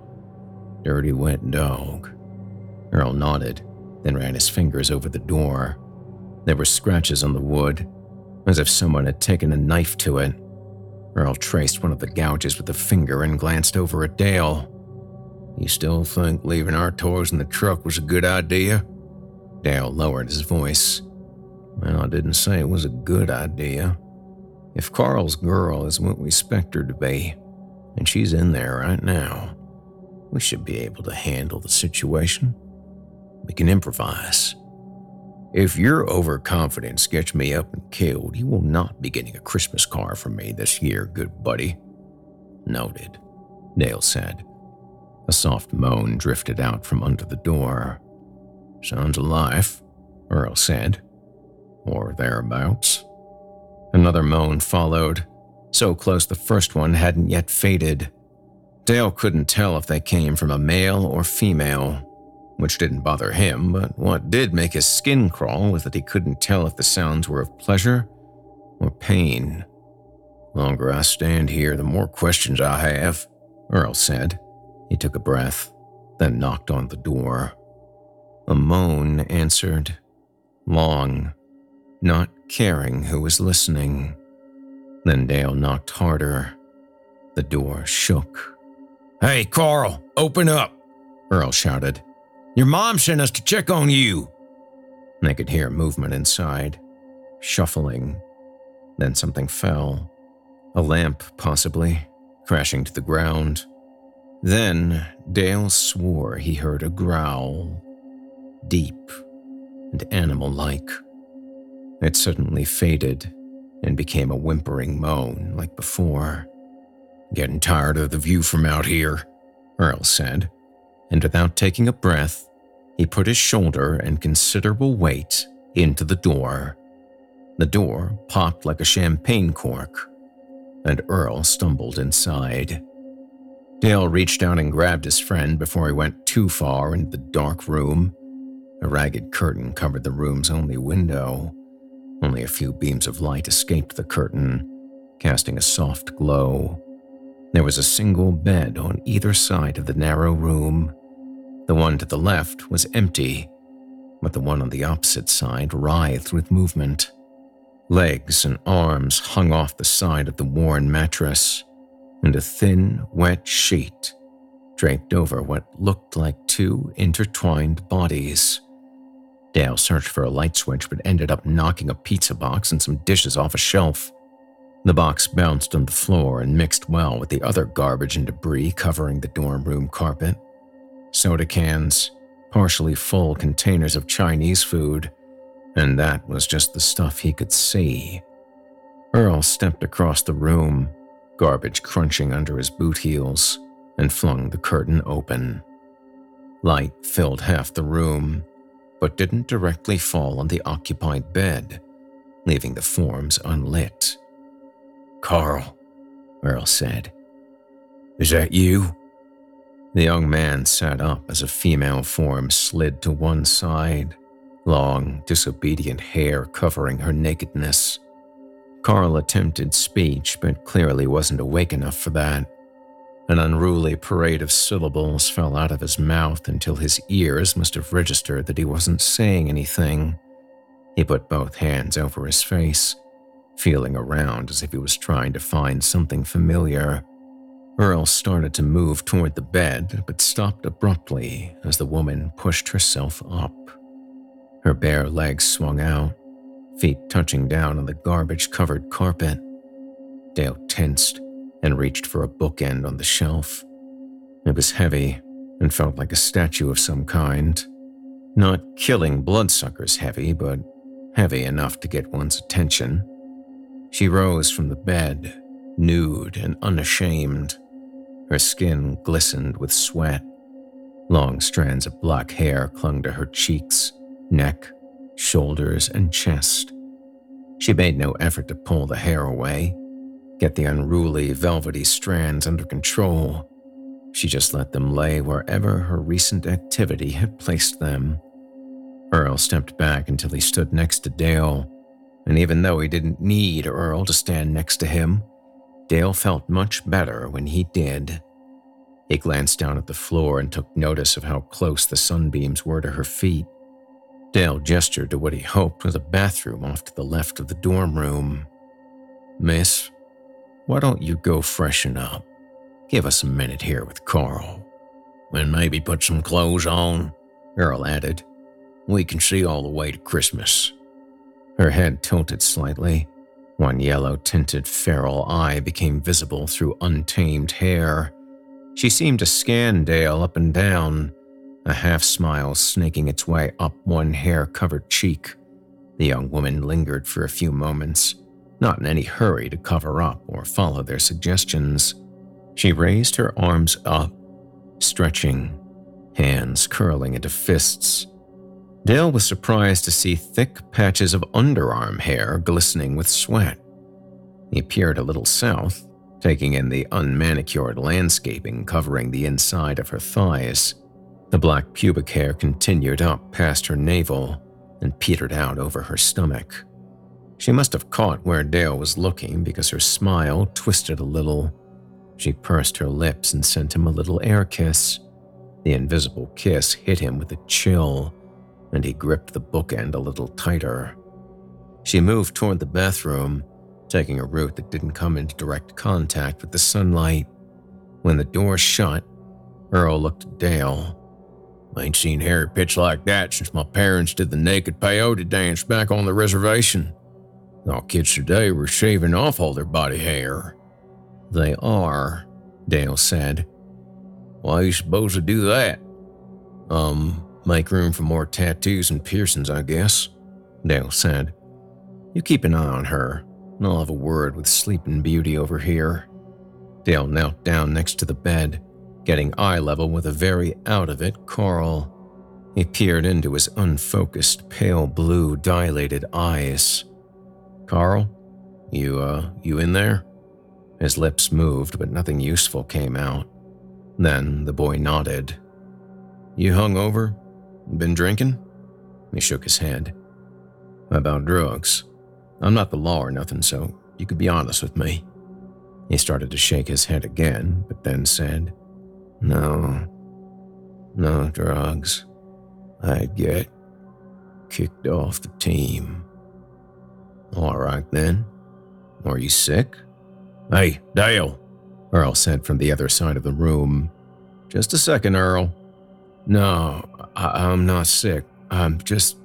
Dirty wet dog. Earl nodded, then ran his fingers over the door. There were scratches on the wood, as if someone had taken a knife to it. Earl traced one of the gouges with a finger and glanced over at Dale. You still think leaving our toys in the truck was a good idea? Dale lowered his voice. Well, I didn't say it was a good idea. If Carl's girl is what we expect her to be, and she's in there right now, we should be able to handle the situation. We can improvise. If your overconfidence gets me up and killed, you will not be getting a Christmas card from me this year, good buddy. Noted, Dale said. A soft moan drifted out from under the door. Sounds alive, Earl said. Or thereabouts. Another moan followed, so close the first one hadn't yet faded. Dale couldn't tell if they came from a male or female, which didn't bother him, but what did make his skin crawl was that he couldn't tell if the sounds were of pleasure or pain. longer I stand here, the more questions I have, Earl said. He took a breath, then knocked on the door. A moan answered, long, not caring who was listening. Then Dale knocked harder. The door shook. Hey, Carl, open up, Earl shouted. Your mom sent us to check on you. They could hear movement inside, shuffling. Then something fell. A lamp, possibly, crashing to the ground. Then Dale swore he heard a growl, deep and animal like. It suddenly faded and became a whimpering moan like before. Getting tired of the view from out here, Earl said, and without taking a breath, he put his shoulder and considerable weight into the door. The door popped like a champagne cork, and Earl stumbled inside. Dale reached out and grabbed his friend before he went too far into the dark room. A ragged curtain covered the room's only window. Only a few beams of light escaped the curtain, casting a soft glow. There was a single bed on either side of the narrow room. The one to the left was empty, but the one on the opposite side writhed with movement. Legs and arms hung off the side of the worn mattress, and a thin, wet sheet draped over what looked like two intertwined bodies. Dale searched for a light switch but ended up knocking a pizza box and some dishes off a shelf. The box bounced on the floor and mixed well with the other garbage and debris covering the dorm room carpet. Soda cans, partially full containers of Chinese food, and that was just the stuff he could see. Earl stepped across the room, garbage crunching under his boot heels, and flung the curtain open. Light filled half the room, but didn't directly fall on the occupied bed, leaving the forms unlit. Carl, Earl said. Is that you? The young man sat up as a female form slid to one side, long, disobedient hair covering her nakedness. Carl attempted speech, but clearly wasn't awake enough for that. An unruly parade of syllables fell out of his mouth until his ears must have registered that he wasn't saying anything. He put both hands over his face feeling around as if he was trying to find something familiar. Earl started to move toward the bed, but stopped abruptly as the woman pushed herself up. Her bare legs swung out, feet touching down on the garbage covered carpet. Dale tensed and reached for a bookend on the shelf. It was heavy and felt like a statue of some kind. Not killing bloodsuckers heavy, but heavy enough to get one's attention. She rose from the bed, nude and unashamed. Her skin glistened with sweat. Long strands of black hair clung to her cheeks, neck, shoulders, and chest. She made no effort to pull the hair away, get the unruly, velvety strands under control. She just let them lay wherever her recent activity had placed them. Earl stepped back until he stood next to Dale, and even though he didn't need Earl to stand next to him, Dale felt much better when he did. He glanced down at the floor and took notice of how close the sunbeams were to her feet. Dale gestured to what he hoped was a bathroom off to the left of the dorm room. Miss, why don't you go freshen up? Give us a minute here with Carl. And maybe put some clothes on, Earl added. We can see all the way to Christmas. Her head tilted slightly. One yellow tinted feral eye became visible through untamed hair. She seemed to scan Dale up and down, a half smile snaking its way up one hair covered cheek. The young woman lingered for a few moments, not in any hurry to cover up or follow their suggestions. She raised her arms up, stretching, hands curling into fists. Dale was surprised to see thick patches of underarm hair glistening with sweat. He peered a little south, taking in the unmanicured landscaping covering the inside of her thighs. The black pubic hair continued up past her navel and petered out over her stomach. She must have caught where Dale was looking because her smile twisted a little. She pursed her lips and sent him a little air kiss. The invisible kiss hit him with a chill, and he gripped the bookend a little tighter. She moved toward the bathroom, taking a route that didn't come into direct contact with the sunlight. When the door shut, Earl looked at Dale. I ain't seen Harry pitch like that since my parents did the naked peyote dance back on the reservation. All kids today were shaving off all their body hair. They are, Dale said. Why are you supposed to do that? Um, make room for more tattoos and piercings, I guess, Dale said. You keep an eye on her, and I'll have a word with Sleeping Beauty over here. Dale knelt down next to the bed, getting eye level with a very out of it Carl. He peered into his unfocused, pale blue, dilated eyes. Carl, you, uh, you in there? His lips moved, but nothing useful came out. Then the boy nodded. You hung over? Been drinking? He shook his head. About drugs. I'm not the law or nothing, so you could be honest with me. He started to shake his head again, but then said, No, no drugs. I'd get kicked off the team. All right then. Are you sick? Hey, Dale, Earl said from the other side of the room. Just a second, Earl. No, I- am not sick. I'm just.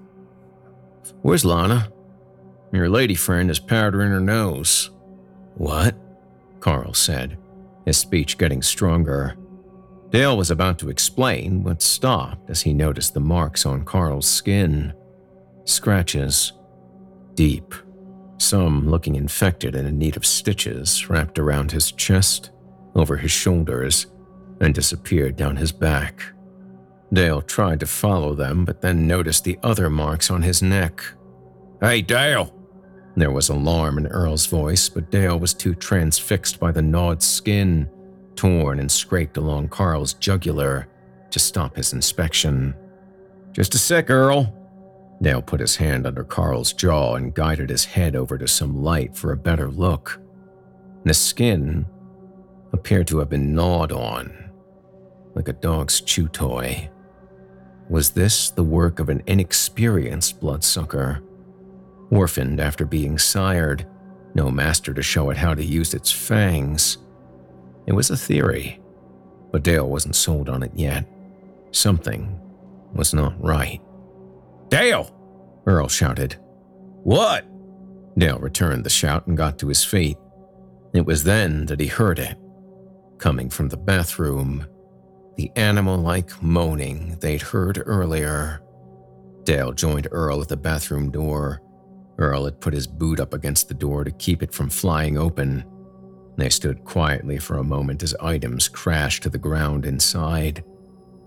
Where's Lana? Your lady friend is powdering her nose. What? Carl said, his speech getting stronger. Dale was about to explain, but stopped as he noticed the marks on Carl's skin. Scratches. Deep, some looking infected and in need of stitches wrapped around his chest, over his shoulders, and disappeared down his back. Dale tried to follow them, but then noticed the other marks on his neck. Hey, Dale! There was alarm in Earl's voice, but Dale was too transfixed by the gnawed skin, torn and scraped along Carl's jugular, to stop his inspection. Just a sec, Earl, Dale put his hand under Carl's jaw and guided his head over to some light for a better look. The skin appeared to have been gnawed on, like a dog's chew toy. Was this the work of an inexperienced bloodsucker? Orphaned after being sired, no master to show it how to use its fangs. It was a theory, but Dale wasn't sold on it yet. Something was not right. Dale! Earl shouted. What? Dale returned the shout and got to his feet. It was then that he heard it, coming from the bathroom, the animal like moaning they'd heard earlier. Dale joined Earl at the bathroom door. Earl had put his boot up against the door to keep it from flying open. They stood quietly for a moment as items crashed to the ground inside.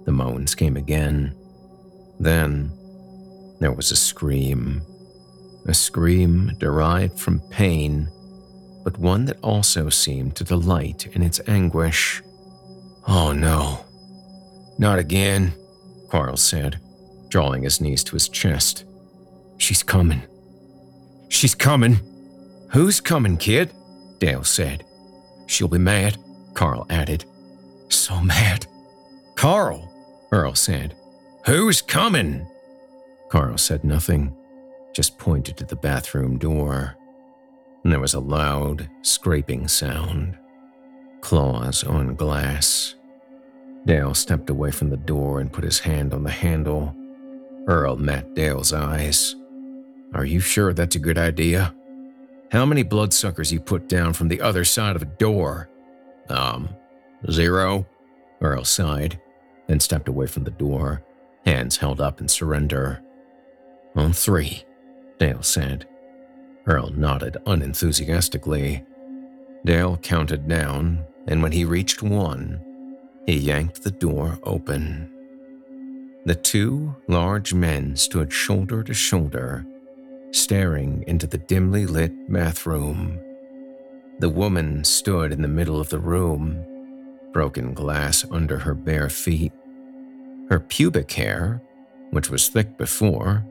The moans came again. Then there was a scream. A scream derived from pain, but one that also seemed to delight in its anguish. Oh no. Not again, Carl said, drawing his knees to his chest. She's coming. She's coming. Who's coming, kid? Dale said. She'll be mad, Carl added. So mad. Carl, Earl said. Who's coming? Carl said nothing, just pointed to the bathroom door. And there was a loud, scraping sound. Claws on glass. Dale stepped away from the door and put his hand on the handle. Earl met Dale's eyes. Are you sure that's a good idea? How many bloodsuckers you put down from the other side of a door? Um, zero, Earl sighed, then stepped away from the door, hands held up in surrender. On three, Dale said. Earl nodded unenthusiastically. Dale counted down, and when he reached one, he yanked the door open. The two large men stood shoulder to shoulder, staring into the dimly lit bathroom. The woman stood in the middle of the room, broken glass under her bare feet. Her pubic hair, which was thick before,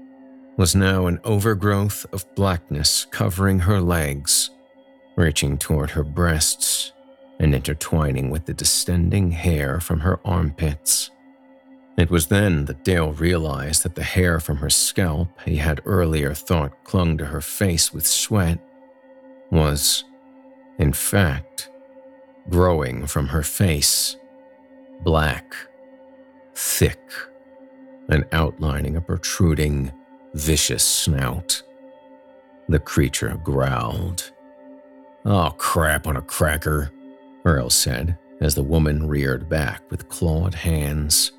was now an overgrowth of blackness covering her legs, reaching toward her breasts. and intertwining with the distending hair from her armpits. It was then that Dale realized that the hair from her scalp he had earlier thought clung to her face with sweat was, in fact, growing from her face, black, thick, and outlining a protruding, vicious snout. The creature growled. Oh, crap on a cracker, Earl said as the woman reared back with clawed hands.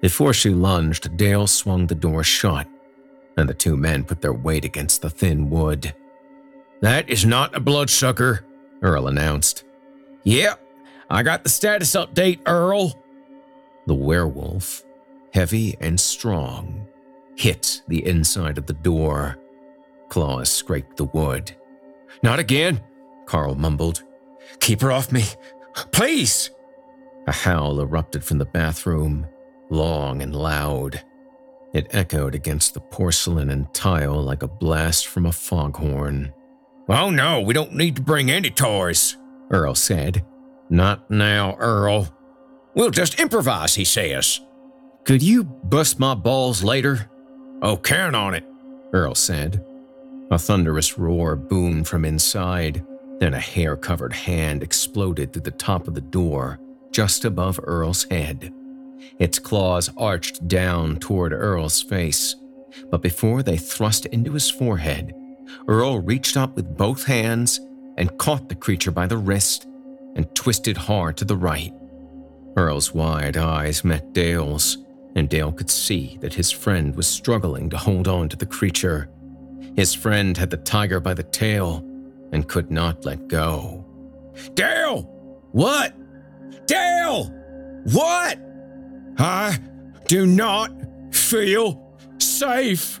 Before she lunged, Dale swung the door shut, and the two men put their weight against the thin wood. That is not a bloodsucker, Earl announced. Yep, I got the status update, Earl. The werewolf, heavy and strong, hit the inside of the door. Claws scraped the wood. Not again, Carl mumbled. Keep her off me, please. A howl erupted from the bathroom, long and loud. It echoed against the porcelain and tile like a blast from a foghorn. Oh no, we don't need to bring any toys, Earl said. Not now, Earl. We'll just improvise, he says. Could you bust my balls later? Oh, count on it, Earl said. A thunderous roar boomed from inside, then a hair covered hand exploded through the top of the door, just above Earl's head. Its claws arched down toward Earl's face, but before they thrust into his forehead, Earl reached up with both hands and caught the creature by the wrist and twisted hard to the right. Earl's wide eyes met Dale's, and Dale could see that his friend was struggling to hold on to the creature. His friend had the tiger by the tail and could not let go. Dale! What? Dale! What? I do not feel safe.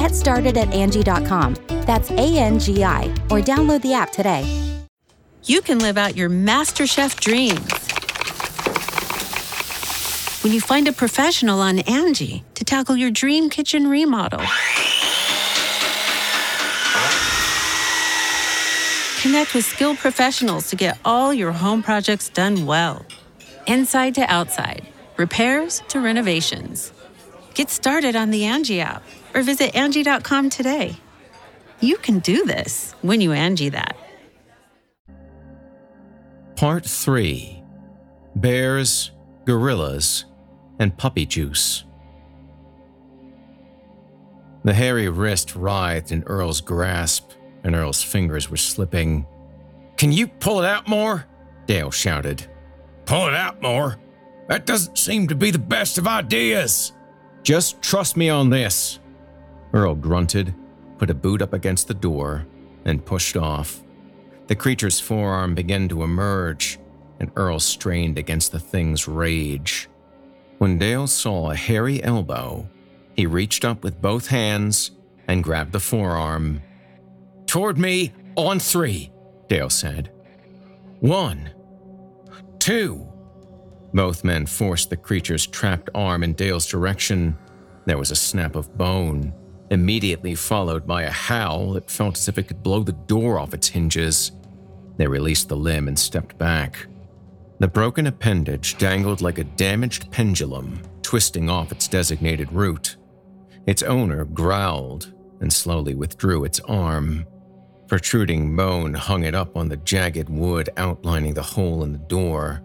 Get started at Angi.com. That's A N G I, or download the app today. You can live out your MasterChef dreams when you find a professional on Angi to tackle your dream kitchen remodel. Connect with skilled professionals to get all your home projects done well. Inside to outside, repairs to renovations. Get started on the Angi app or visit Angi.com today. You can do this when you Angi that. Part 3 Bears, Gorillas, and Puppy Juice. The hairy wrist writhed in Earl's grasp, and Earl's fingers were slipping. Can you pull it out more? Dale shouted. Pull it out more? That doesn't seem to be the best of ideas. Just trust me on this. Earl grunted, put a boot up against the door, and pushed off. The creature's forearm began to emerge, and Earl strained against the thing's rage. When Dale saw a hairy elbow, he reached up with both hands and grabbed the forearm. Toward me on three, Dale said. One, two. Both men forced the creature's trapped arm in Dale's direction. There was a snap of bone, immediately followed by a howl that felt as if it could blow the door off its hinges. They released the limb and stepped back. The broken appendage dangled like a damaged pendulum, twisting off its designated route. Its owner growled and slowly withdrew its arm. Protruding bone hung it up on the jagged wood outlining the hole in the door.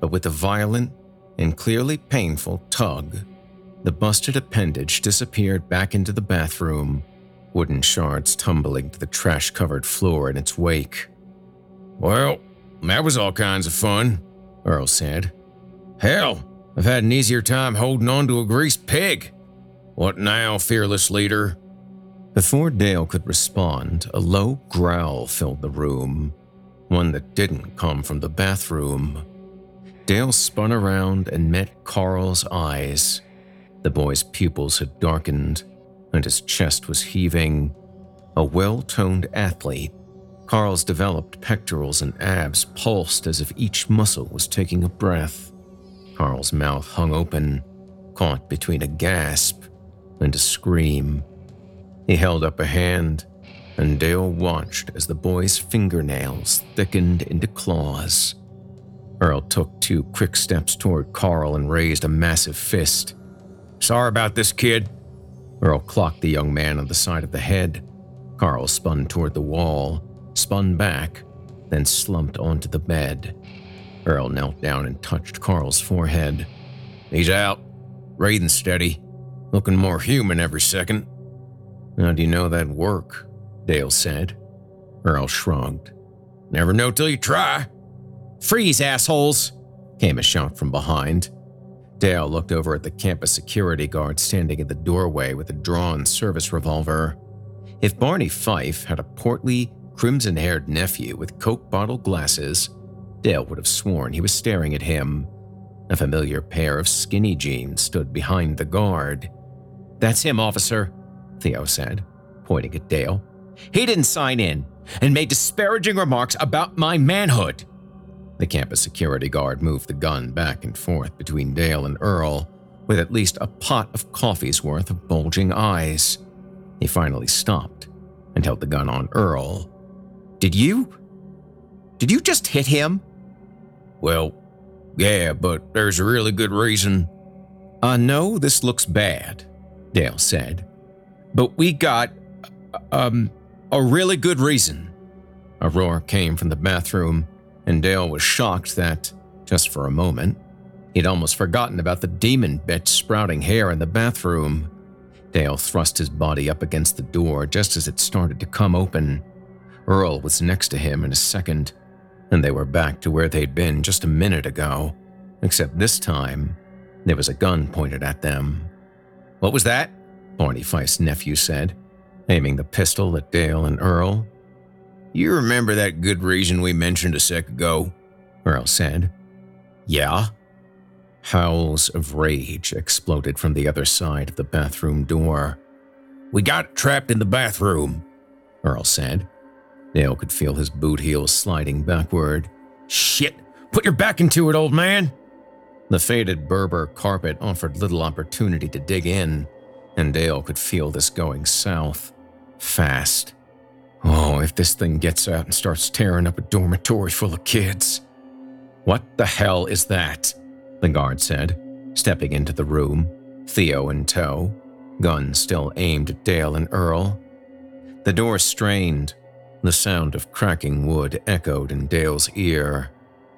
But with a violent and clearly painful tug, the busted appendage disappeared back into the bathroom, wooden shards tumbling to the trash covered floor in its wake. Well, that was all kinds of fun, Earl said. Hell, I've had an easier time holding on to a greased pig. What now, fearless leader? Before Dale could respond, a low growl filled the room, one that didn't come from the bathroom. Dale spun around and met Carl's eyes. The boy's pupils had darkened, and his chest was heaving. A well toned athlete, Carl's developed pectorals and abs pulsed as if each muscle was taking a breath. Carl's mouth hung open, caught between a gasp and a scream. He held up a hand, and Dale watched as the boy's fingernails thickened into claws. Earl took two quick steps toward Carl and raised a massive fist. Sorry about this, kid. Earl clocked the young man on the side of the head. Carl spun toward the wall, spun back, then slumped onto the bed. Earl knelt down and touched Carl's forehead. He's out, breathing steady, looking more human every second. How do you know that'd work? Dale said. Earl shrugged. Never know till you try. Freeze, assholes! came a shout from behind. Dale looked over at the campus security guard standing in the doorway with a drawn service revolver. If Barney Fife had a portly, crimson haired nephew with Coke bottle glasses, Dale would have sworn he was staring at him. A familiar pair of skinny jeans stood behind the guard. That's him, officer, Theo said, pointing at Dale. He didn't sign in and made disparaging remarks about my manhood. The campus security guard moved the gun back and forth between Dale and Earl, with at least a pot of coffee's worth of bulging eyes. He finally stopped and held the gun on Earl. Did you? Did you just hit him? Well, yeah, but there's a really good reason. I know this looks bad, Dale said, but we got, um, a really good reason. A roar came from the bathroom and Dale was shocked that, just for a moment, he'd almost forgotten about the demon bitch sprouting hair in the bathroom. Dale thrust his body up against the door just as it started to come open. Earl was next to him in a second, and they were back to where they'd been just a minute ago, except this time, there was a gun pointed at them. What was that? Barney Fife's nephew said, aiming the pistol at Dale and Earl. You remember that good reason we mentioned a sec ago? Earl said. Yeah. Howls of rage exploded from the other side of the bathroom door. We got trapped in the bathroom, Earl said. Dale could feel his boot heels sliding backward. Shit! Put your back into it, old man! The faded Berber carpet offered little opportunity to dig in, and Dale could feel this going south. Fast. Oh, if this thing gets out and starts tearing up a dormitory full of kids. What the hell is that? The guard said, stepping into the room, Theo in tow, gun still aimed at Dale and Earl. The door strained. The sound of cracking wood echoed in Dale's ear,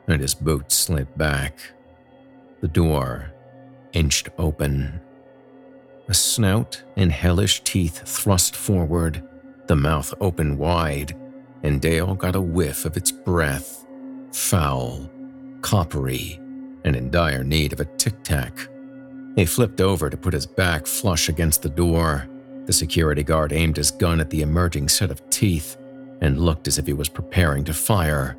and his boots slid back. The door inched open. A snout and hellish teeth thrust forward the mouth opened wide, and Dale got a whiff of its breath. Foul, coppery, and in dire need of a tic tac. He flipped over to put his back flush against the door. The security guard aimed his gun at the emerging set of teeth and looked as if he was preparing to fire.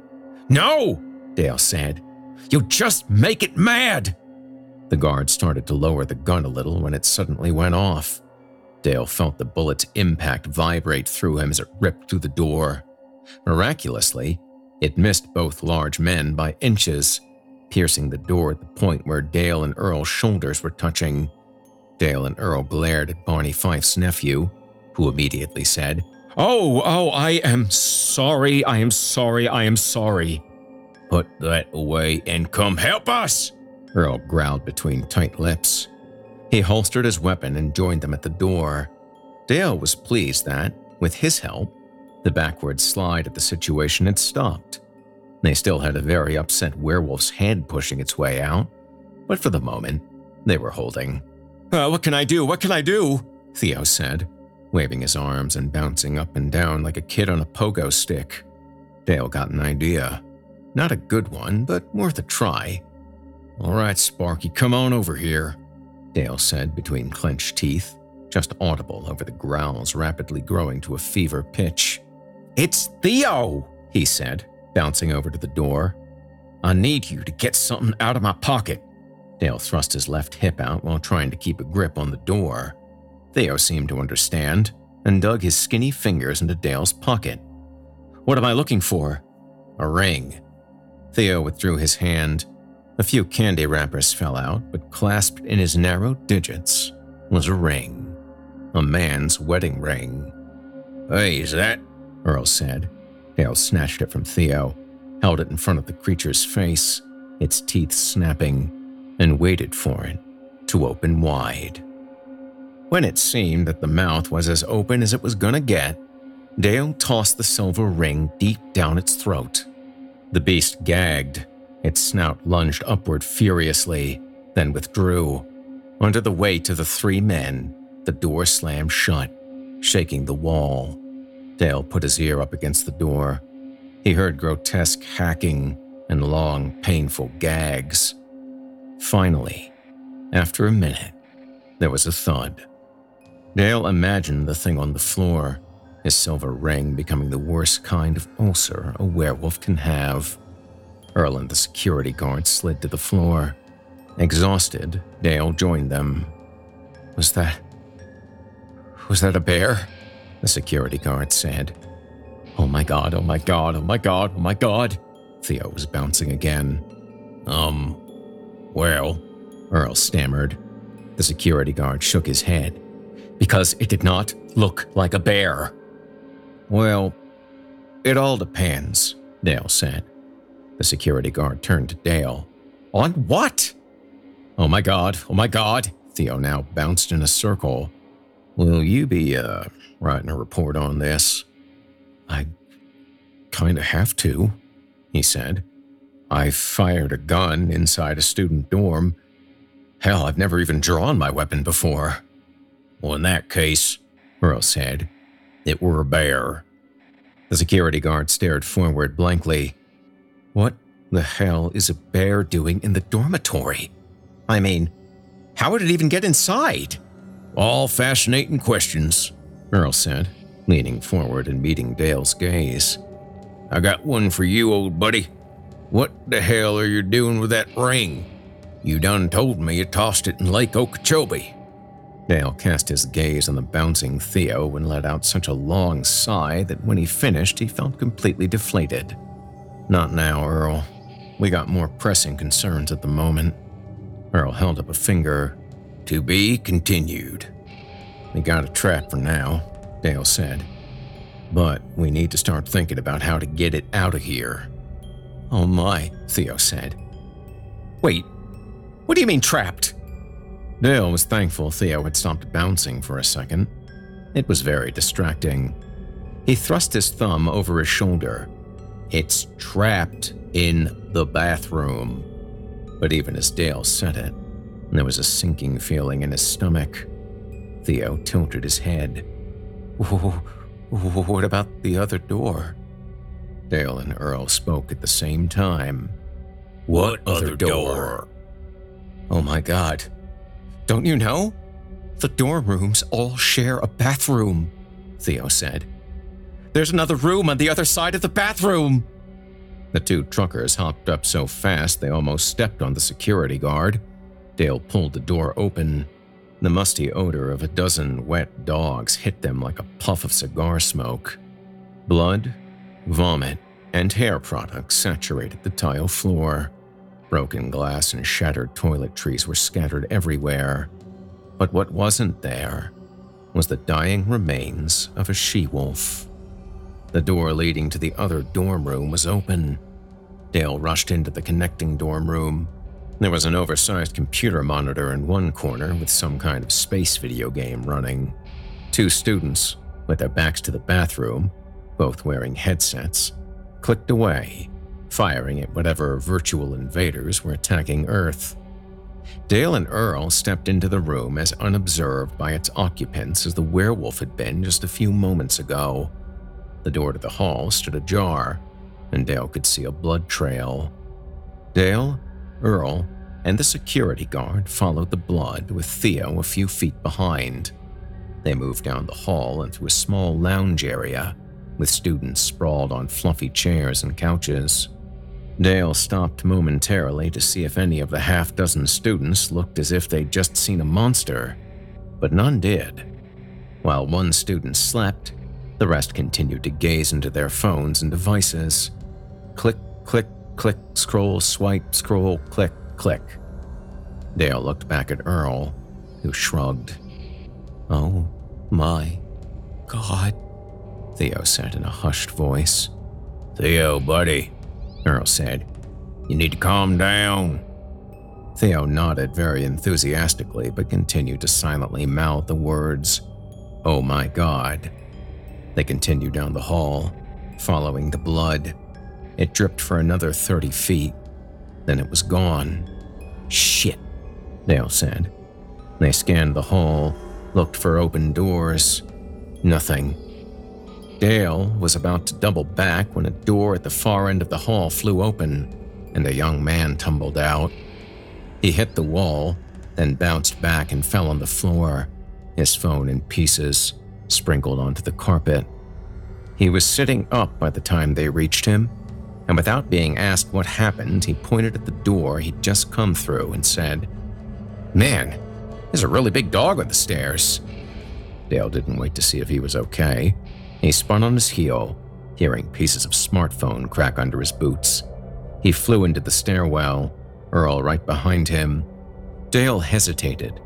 No, Dale said. You just make it mad! The guard started to lower the gun a little when it suddenly went off. Dale felt the bullet's impact vibrate through him as it ripped through the door. Miraculously, it missed both large men by inches, piercing the door at the point where Dale and Earl's shoulders were touching. Dale and Earl glared at Barney Fife's nephew, who immediately said, Oh, oh, I am sorry, I am sorry, I am sorry. Put that away and come help us, Earl growled between tight lips. He holstered his weapon and joined them at the door. Dale was pleased that, with his help, the backward slide of the situation had stopped. They still had a very upset werewolf's head pushing its way out, but for the moment, they were holding. Uh, what can I do? What can I do? Theo said, waving his arms and bouncing up and down like a kid on a pogo stick. Dale got an idea. Not a good one, but worth a try. All right, Sparky, come on over here. Dale said between clenched teeth, just audible over the growls rapidly growing to a fever pitch. It's Theo, he said, bouncing over to the door. I need you to get something out of my pocket. Dale thrust his left hip out while trying to keep a grip on the door. Theo seemed to understand and dug his skinny fingers into Dale's pocket. What am I looking for? A ring. Theo withdrew his hand. A few candy wrappers fell out, but clasped in his narrow digits was a ring. A man's wedding ring. Hey, is that? Earl said. Dale snatched it from Theo, held it in front of the creature's face, its teeth snapping, and waited for it to open wide. When it seemed that the mouth was as open as it was gonna get, Dale tossed the silver ring deep down its throat. The beast gagged, its snout lunged upward furiously, then withdrew. Under the weight of the three men, the door slammed shut, shaking the wall. Dale put his ear up against the door. He heard grotesque hacking and long, painful gags. Finally, after a minute, there was a thud. Dale imagined the thing on the floor, his silver ring becoming the worst kind of ulcer a werewolf can have. Earl and the security guard slid to the floor. Exhausted, Dale joined them. Was that. Was that a bear? The security guard said. Oh my god, oh my god, oh my god, oh my god. Theo was bouncing again. Um, well, Earl stammered. The security guard shook his head. Because it did not look like a bear. Well, it all depends, Dale said. The security guard turned to Dale. On what? Oh my god, oh my god. Theo now bounced in a circle. Will you be, uh, writing a report on this? I kinda have to, he said. I fired a gun inside a student dorm. Hell, I've never even drawn my weapon before. Well, in that case, Earl said, it were a bear. The security guard stared forward blankly. What the hell is a bear doing in the dormitory? I mean, how would it even get inside? All fascinating questions, Earl said, leaning forward and meeting Dale's gaze. I got one for you, old buddy. What the hell are you doing with that ring? You done told me you tossed it in Lake Okeechobee. Dale cast his gaze on the bouncing Theo and let out such a long sigh that when he finished, he felt completely deflated. Not now, Earl. We got more pressing concerns at the moment. Earl held up a finger. To be continued. We got a trap for now, Dale said. But we need to start thinking about how to get it out of here. Oh my, Theo said. Wait, what do you mean trapped? Dale was thankful Theo had stopped bouncing for a second. It was very distracting. He thrust his thumb over his shoulder. It's trapped in the bathroom. But even as Dale said it, there was a sinking feeling in his stomach. Theo tilted his head. What about the other door? Dale and Earl spoke at the same time. What, other door? Oh my god. Don't you know? The dorm rooms all share a bathroom, Theo said. There's another room on the other side of the bathroom. The two truckers hopped up so fast they almost stepped on the security guard. Dale pulled the door open. The musty odor of a dozen wet dogs hit them like a puff of cigar smoke. Blood, vomit, and hair products saturated the tile floor. Broken glass and shattered toiletries were scattered everywhere. But what wasn't there was the dying remains of a she wolf. The door leading to the other dorm room was open. Dale rushed into the connecting dorm room. There was an oversized computer monitor in one corner with some kind of space video game running. Two students, with their backs to the bathroom, both wearing headsets, clicked away firing at whatever virtual invaders were attacking Earth. Dale and Earl stepped into the room as unobserved by its occupants as the werewolf had been just a few moments ago. The door to the hall stood ajar, and Dale could see a blood trail. Dale, Earl, and the security guard followed the blood with Theo a few feet behind. They moved down the hall into a small lounge area with students sprawled on fluffy chairs and couches. Dale stopped momentarily to see if any of the half dozen students looked as if they'd just seen a monster, but none did. While one student slept, the rest continued to gaze into their phones and devices. Click, click, click, scroll, swipe, scroll, click, click. Dale looked back at Earl, who shrugged. Oh my God, Theo said in a hushed voice. Theo, buddy, Earl said. You need to calm down. Theo nodded very enthusiastically but continued to silently mouth the words, Oh my God. They continued down the hall, following the blood. It dripped for another 30 feet. Then it was gone. Shit, Dale said. They scanned the hall, looked for open doors. Nothing. Dale was about to double back when a door at the far end of the hall flew open and a young man tumbled out. He hit the wall, then bounced back and fell on the floor, his phone in pieces, sprinkled onto the carpet. He was sitting up by the time they reached him, and without being asked what happened, he pointed at the door he'd just come through and said, Man, there's a really big dog on the stairs. Dale didn't wait to see if he was okay. He spun on his heel, hearing pieces of smartphone crack under his boots. He flew into the stairwell, Earl right behind him. Dale hesitated,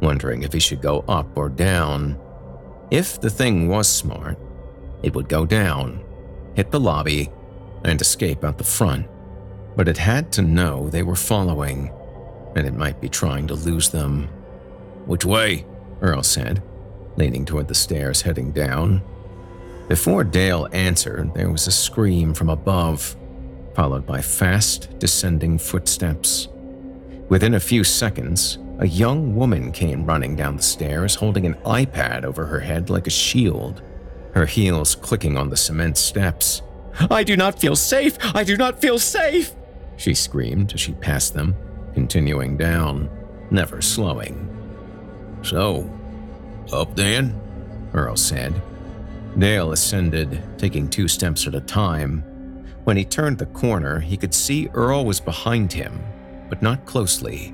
wondering if he should go up or down. If the thing was smart, it would go down, hit the lobby, and escape out the front. But it had to know they were following, and it might be trying to lose them. Which way? Earl said, leaning toward the stairs heading down. Before Dale answered, there was a scream from above, followed by fast, descending footsteps. Within a few seconds, a young woman came running down the stairs holding an iPad over her head like a shield, her heels clicking on the cement steps. I do not feel safe! I do not feel safe! She screamed as she passed them, continuing down, never slowing. So, up then? Earl said. Dale ascended, taking two steps at a time. When he turned the corner, he could see Earl was behind him, but not closely.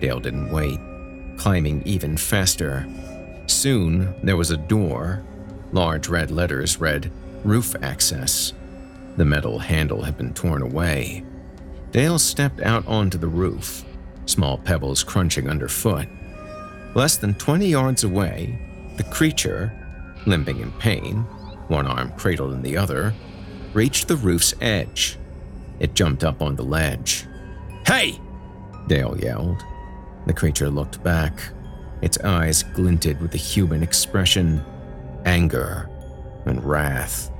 Dale didn't wait, climbing even faster. Soon, there was a door. Large red letters read, Roof Access. The metal handle had been torn away. Dale stepped out onto the roof, small pebbles crunching underfoot. Less than 20 yards away, the creature, limping in pain, one arm cradled in the other, reached the roof's edge. It jumped up on the ledge. Hey! Dale yelled. The creature looked back. Its eyes glinted with a human expression anger and wrath.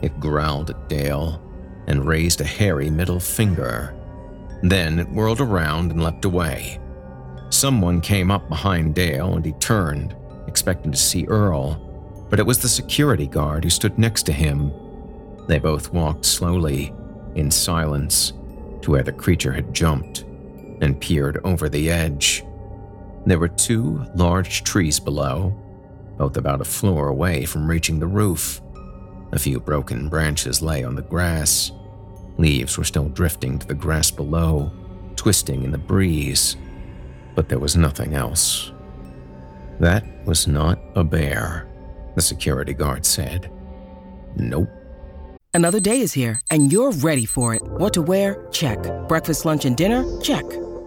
It growled at Dale and raised a hairy middle finger. Then it whirled around and leapt away. Someone came up behind Dale and he turned, expecting to see Earl, but it was the security guard who stood next to him. They both walked slowly, in silence, to where the creature had jumped and peered over the edge. There were two large trees below, both about a floor away from reaching the roof. A few broken branches lay on the grass. Leaves were still drifting to the grass below, twisting in the breeze. But there was nothing else. That was not a bear, the security guard said. Nope. Another day is here, and you're ready for it. What to wear? Check. Breakfast, lunch, and dinner? Check.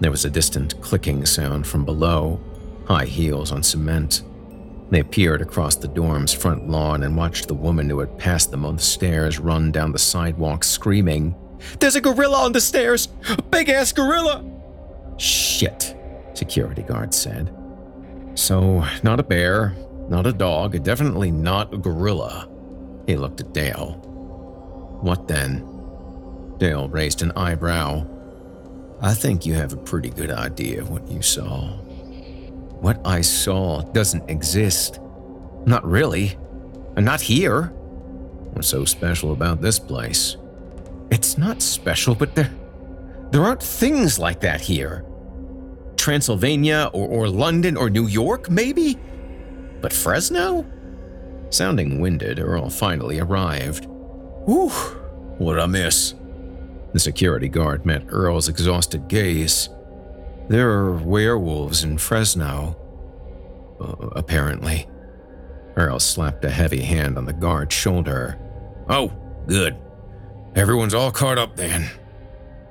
There was a distant clicking sound from below, high heels on cement. They peered across the dorm's front lawn and watched the woman who had passed them on the stairs run down the sidewalk screaming, There's a gorilla on the stairs! A big ass gorilla! Shit, security guard said. So, not a bear, not a dog, definitely not a gorilla. He looked at Dale. What then? Dale raised an eyebrow. I think you have a pretty good idea of what you saw. What I saw doesn't exist. Not really. And not here. What's so special about this place? It's not special, but there, there aren't things like that here. Transylvania or, or London or New York, maybe? But Fresno? Sounding winded, Earl finally arrived. Whew, what a miss? The security guard met Earl's exhausted gaze. There are werewolves in Fresno. Uh, apparently. Earl slapped a heavy hand on the guard's shoulder. Oh, good. Everyone's all caught up then.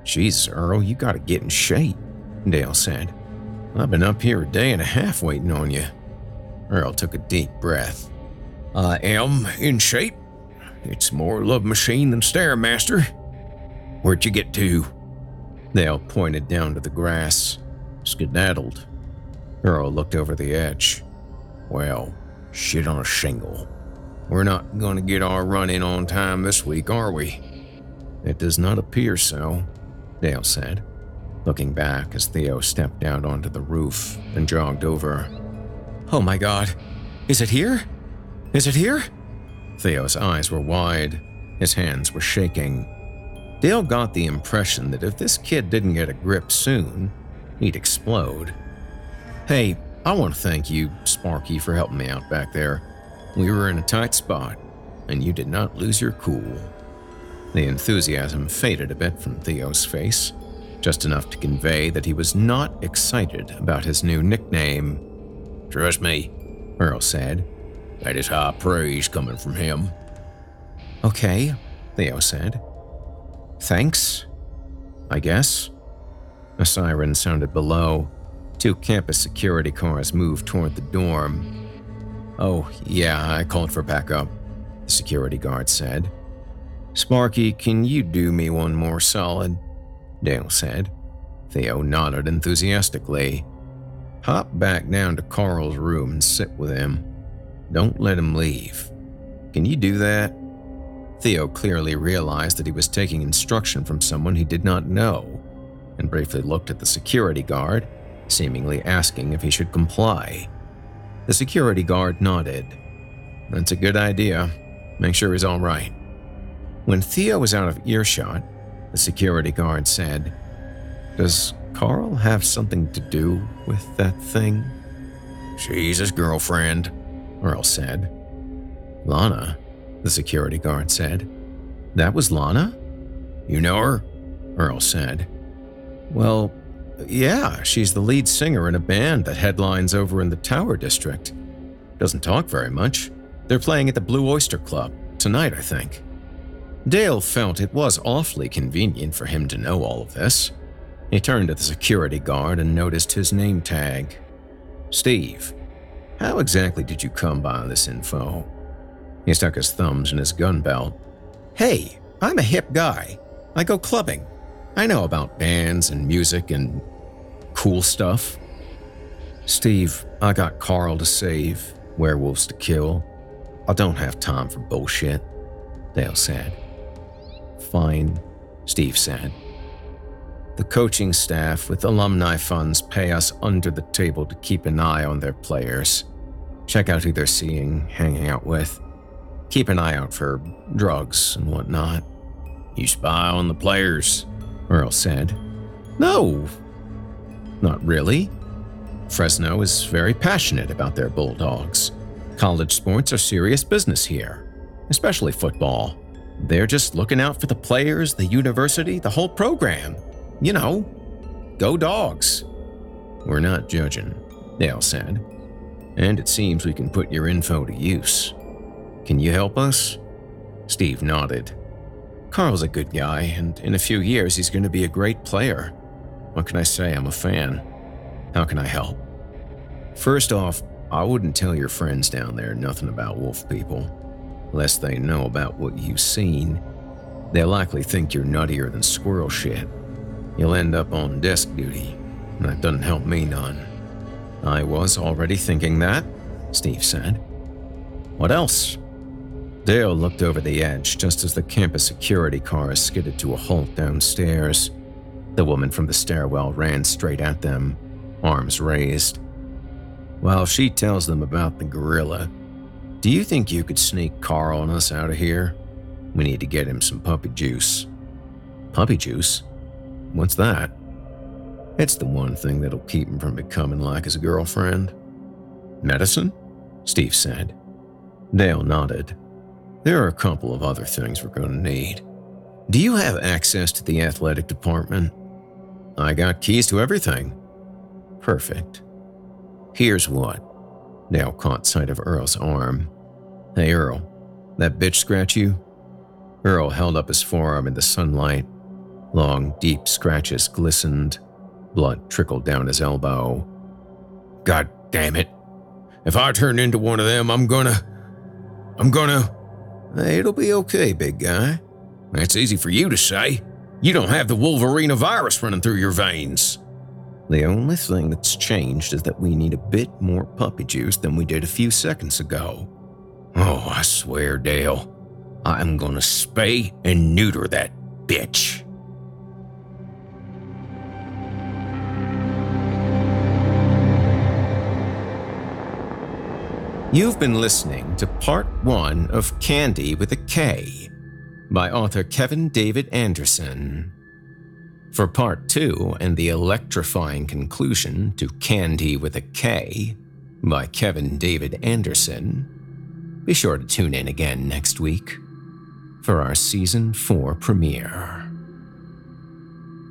Jesus, Earl, you gotta get in shape, Dale said. I've been up here a day and a half waiting on you. Earl took a deep breath. I am in shape. It's more love machine than Stairmaster. Where'd you get to? Dale pointed down to the grass. Skedaddled. Earl looked over the edge. Well, shit on a shingle. We're not gonna get our run in on time this week, are we? It does not appear so, Dale said, looking back as Theo stepped out onto the roof and jogged over. Oh my god, is it here? Is it here? Theo's eyes were wide, his hands were shaking. Dale got the impression that if this kid didn't get a grip soon, he'd explode. Hey, I want to thank you, Sparky, for helping me out back there. We were in a tight spot, and you did not lose your cool. The enthusiasm faded a bit from Theo's face, just enough to convey that he was not excited about his new nickname. Trust me, Earl said. That is high praise coming from him. Okay, Theo said. Thanks, I guess. A siren sounded below. Two campus security cars moved toward the dorm. Oh, yeah, I called for backup, the security guard said. Sparky, can you do me one more solid? Dale said. Theo nodded enthusiastically. Hop back down to Carl's room and sit with him. Don't let him leave. Can you do that? Theo clearly realized that he was taking instruction from someone he did not know, and briefly looked at the security guard, seemingly asking if he should comply. The security guard nodded. That's a good idea. Make sure he's all right. When Theo was out of earshot, the security guard said, Does Carl have something to do with that thing? She's his girlfriend, Earl said. Lana, the security guard said. That was Lana? You know her? Earl said. Well, yeah, she's the lead singer in a band that headlines over in the Tower District. Doesn't talk very much. They're playing at the Blue Oyster Club tonight, I think. Dale felt it was awfully convenient for him to know all of this. He turned to the security guard and noticed his name tag. Steve, how exactly did you come by this info? He stuck his thumbs in his gun belt. Hey, I'm a hip guy. I go clubbing. I know about bands and music and cool stuff. Steve, I got Carl to save, werewolves to kill. I don't have time for bullshit, Dale said. Fine, Steve said. The coaching staff with alumni funds pay us under the table to keep an eye on their players, check out who they're seeing, hanging out with, keep an eye out for drugs and whatnot. You spy on the players, Earl said. No, not really. Fresno is very passionate about their Bulldogs. College sports are serious business here, especially football. They're just looking out for the players, the university, the whole program. You know, go dogs. We're not judging, Dale said. And it seems we can put your info to use. Can you help us? Steve nodded. Carl's a good guy, and in a few years he's going to be a great player. What can I say? I'm a fan. How can I help? First off, I wouldn't tell your friends down there nothing about wolf people, lest they know about what you've seen. They'll likely think you're nuttier than squirrel shit. You'll end up on desk duty, and that doesn't help me none. I was already thinking that, Steve said. What else? Dale looked over the edge just as the campus security car skidded to a halt downstairs. The woman from the stairwell ran straight at them, arms raised. While she tells them about the gorilla, do you think you could sneak Carl and us out of here? We need to get him some puppy juice. Puppy juice? What's that? It's the one thing that'll keep him from becoming like his girlfriend. Medicine? Steve said. Dale nodded. There are a couple of other things we're going to need. Do you have access to the athletic department? I got keys to everything. Perfect. Here's what. Dale caught sight of Earl's arm. Hey, Earl, that bitch scratch you? Earl held up his forearm in the sunlight. Long, deep scratches glistened. Blood trickled down his elbow. God damn it. If I turn into one of them, I'm gonna. I'm gonna. It'll be okay, big guy. That's easy for you to say. You don't have the Wolverine virus running through your veins. The only thing that's changed is that we need a bit more puppy juice than we did a few seconds ago. Oh, I swear, Dale. I'm gonna spay and neuter that bitch. You've been listening to part one of Candy with a K by author Kevin David Anderson. For part two and the electrifying conclusion to Candy with a K by Kevin David Anderson, be sure to tune in again next week for our season four premiere.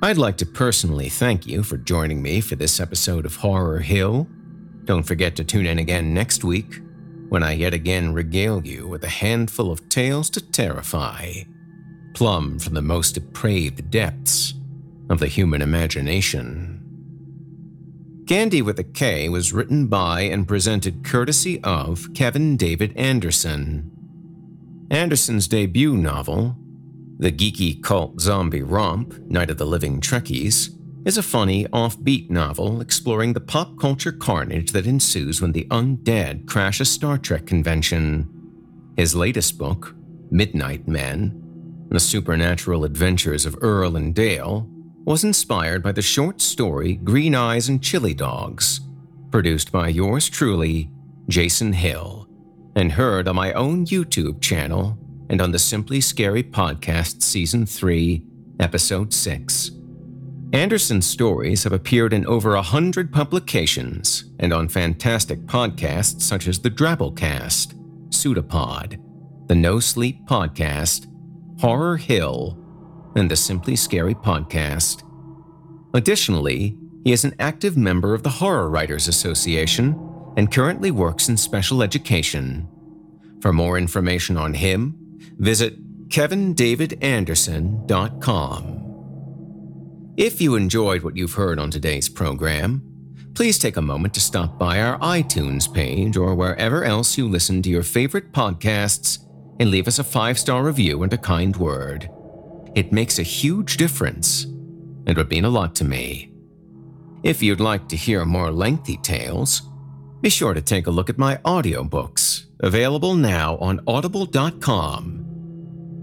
I'd like to personally thank you for joining me for this episode of Horror Hill. Don't forget to tune in again next week when I yet again regale you with a handful of tales to terrify, plumb from the most depraved depths of the human imagination. Candy with a K was written by and presented courtesy of Kevin David Anderson. Anderson's debut novel, the geeky cult zombie romp Night of the Living Trekkies, is a funny, offbeat novel exploring the pop culture carnage that ensues when the undead crash a Star Trek convention. His latest book, Midnight Men The Supernatural Adventures of Earl and Dale, was inspired by the short story Green Eyes and Chili Dogs, produced by yours truly, Jason Hill, and heard on my own YouTube channel and on the Simply Scary Podcast Season 3, Episode 6. Anderson's stories have appeared in over a hundred publications and on fantastic podcasts such as the Drabblecast, Pseudopod, the No Sleep Podcast, Horror Hill, and the Simply Scary Podcast. Additionally, he is an active member of the Horror Writers Association and currently works in special education. For more information on him, visit kevindavidanderson.com. If you enjoyed what you've heard on today's program, please take a moment to stop by our iTunes page or wherever else you listen to your favorite podcasts and leave us a five star review and a kind word. It makes a huge difference and would mean a lot to me. If you'd like to hear more lengthy tales, be sure to take a look at my audiobooks, available now on audible.com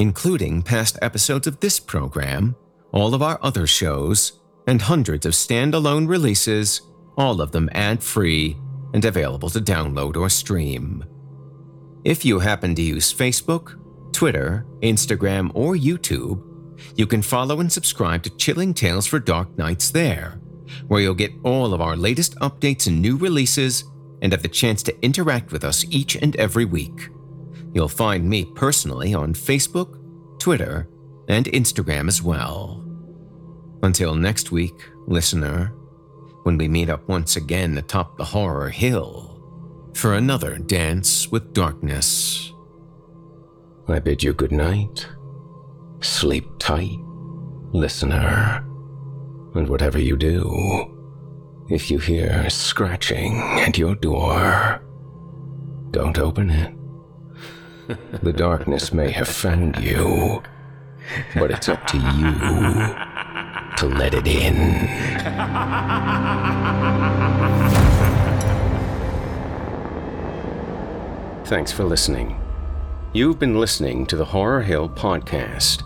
including past episodes of this program, all of our other shows, and hundreds of standalone releases, all of them ad free and available to download or stream. If you happen to use Facebook, Twitter, Instagram, or YouTube, you can follow and subscribe to Chilling Tales for Dark Nights there, where you'll get all of our latest updates and new releases and have the chance to interact with us each and every week. You'll find me personally on Facebook, Twitter, and Instagram as well. Until next week, listener, when we meet up once again atop the horror hill for another dance with darkness. I bid you good night Sleep tight, listener. And whatever you do, if you hear scratching at your door, don't open it. The darkness may have found you, but it's up to you to let it in. Thanks for listening. You've been listening to the Horror Hill Podcast,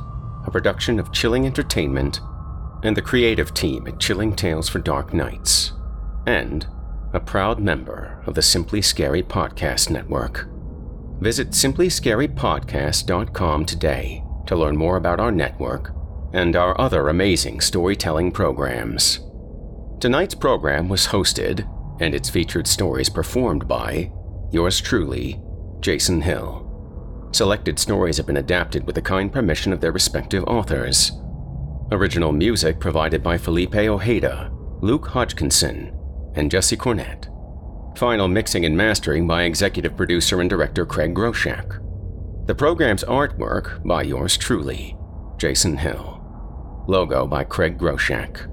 a production of Chilling Entertainment and the creative team at Chilling Tales for Dark Nights, and a proud member of the Simply Scary Podcast Network. Visit simplyscarypodcast.com today to learn more about our network and our other amazing storytelling programs. Tonight's program was hosted and its featured stories performed by yours truly, Jason Hill. Selected stories have been adapted with the kind permission of their respective authors. Original music provided by Felipe Ojeda, Luke Hodgkinson, and Jesse Cornett. Final mixing and mastering by executive producer and director Craig Groshek. The program's artwork by yours truly, Jason Hill. Logo by Craig Groshek.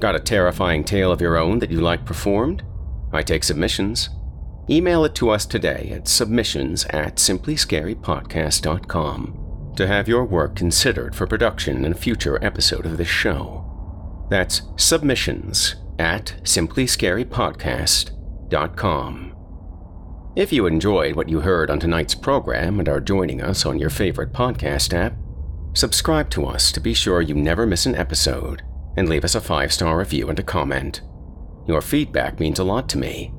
Got a terrifying tale of your own that you like performed? I take submissions. Email it to us today at submissions at simplyscarypodcast.com to have your work considered for production in a future episode of this show. That's submissions at simplyscarypodcast.com. If you enjoyed what you heard on tonight's program and are joining us on your favorite podcast app, subscribe to us to be sure you never miss an episode and leave us a five star review and a comment. Your feedback means a lot to me.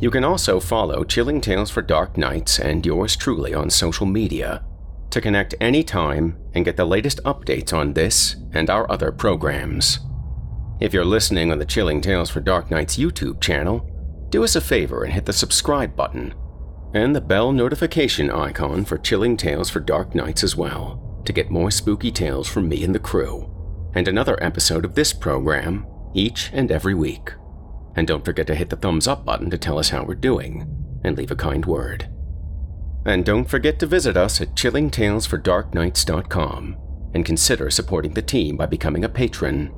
You can also follow Chilling Tales for Dark Nights and yours truly on social media to connect anytime and get the latest updates on this and our other programs. If you're listening on the Chilling Tales for Dark Nights YouTube channel, do us a favor and hit the subscribe button and the bell notification icon for Chilling Tales for Dark Nights as well to get more spooky tales from me and the crew, and another episode of this program each and every week. And don't forget to hit the thumbs up button to tell us how we're doing and leave a kind word. And don't forget to visit us at chillingtalesfordarknights.com and consider supporting the team by becoming a patron.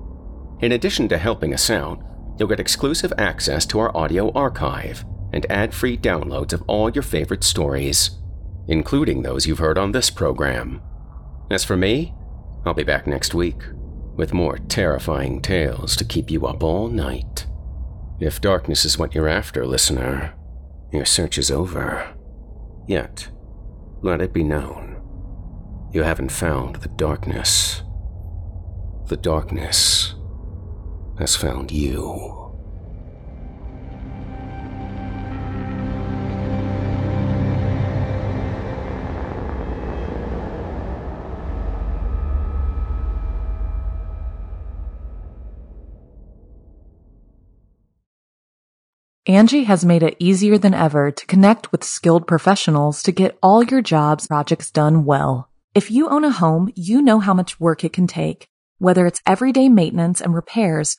In addition to helping us out, you'll get exclusive access to our audio archive and ad free downloads of all your favorite stories, including those you've heard on this program. As for me, I'll be back next week with more terrifying tales to keep you up all night. If darkness is what you're after, listener, your search is over. Yet, let it be known, you haven't found the darkness. The darkness has found you. Angi has made it easier than ever to connect with skilled professionals to get all your jobs projects done well. If you own a home, you know how much work it can take, whether it's everyday maintenance and repairs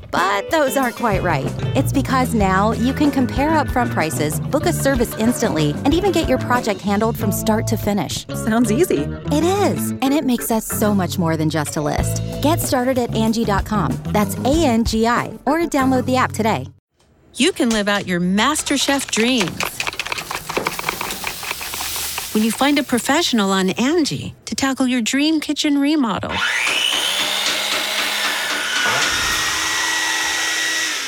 But those aren't quite right. It's because now you can compare upfront prices, book a service instantly, and even get your project handled from start to finish. Sounds easy. It is, and it makes us so much more than just a list. Get started at Angi.com. That's A N G I, or download the app today. You can live out your MasterChef dreams when you find a professional on Angi to tackle your dream kitchen remodel.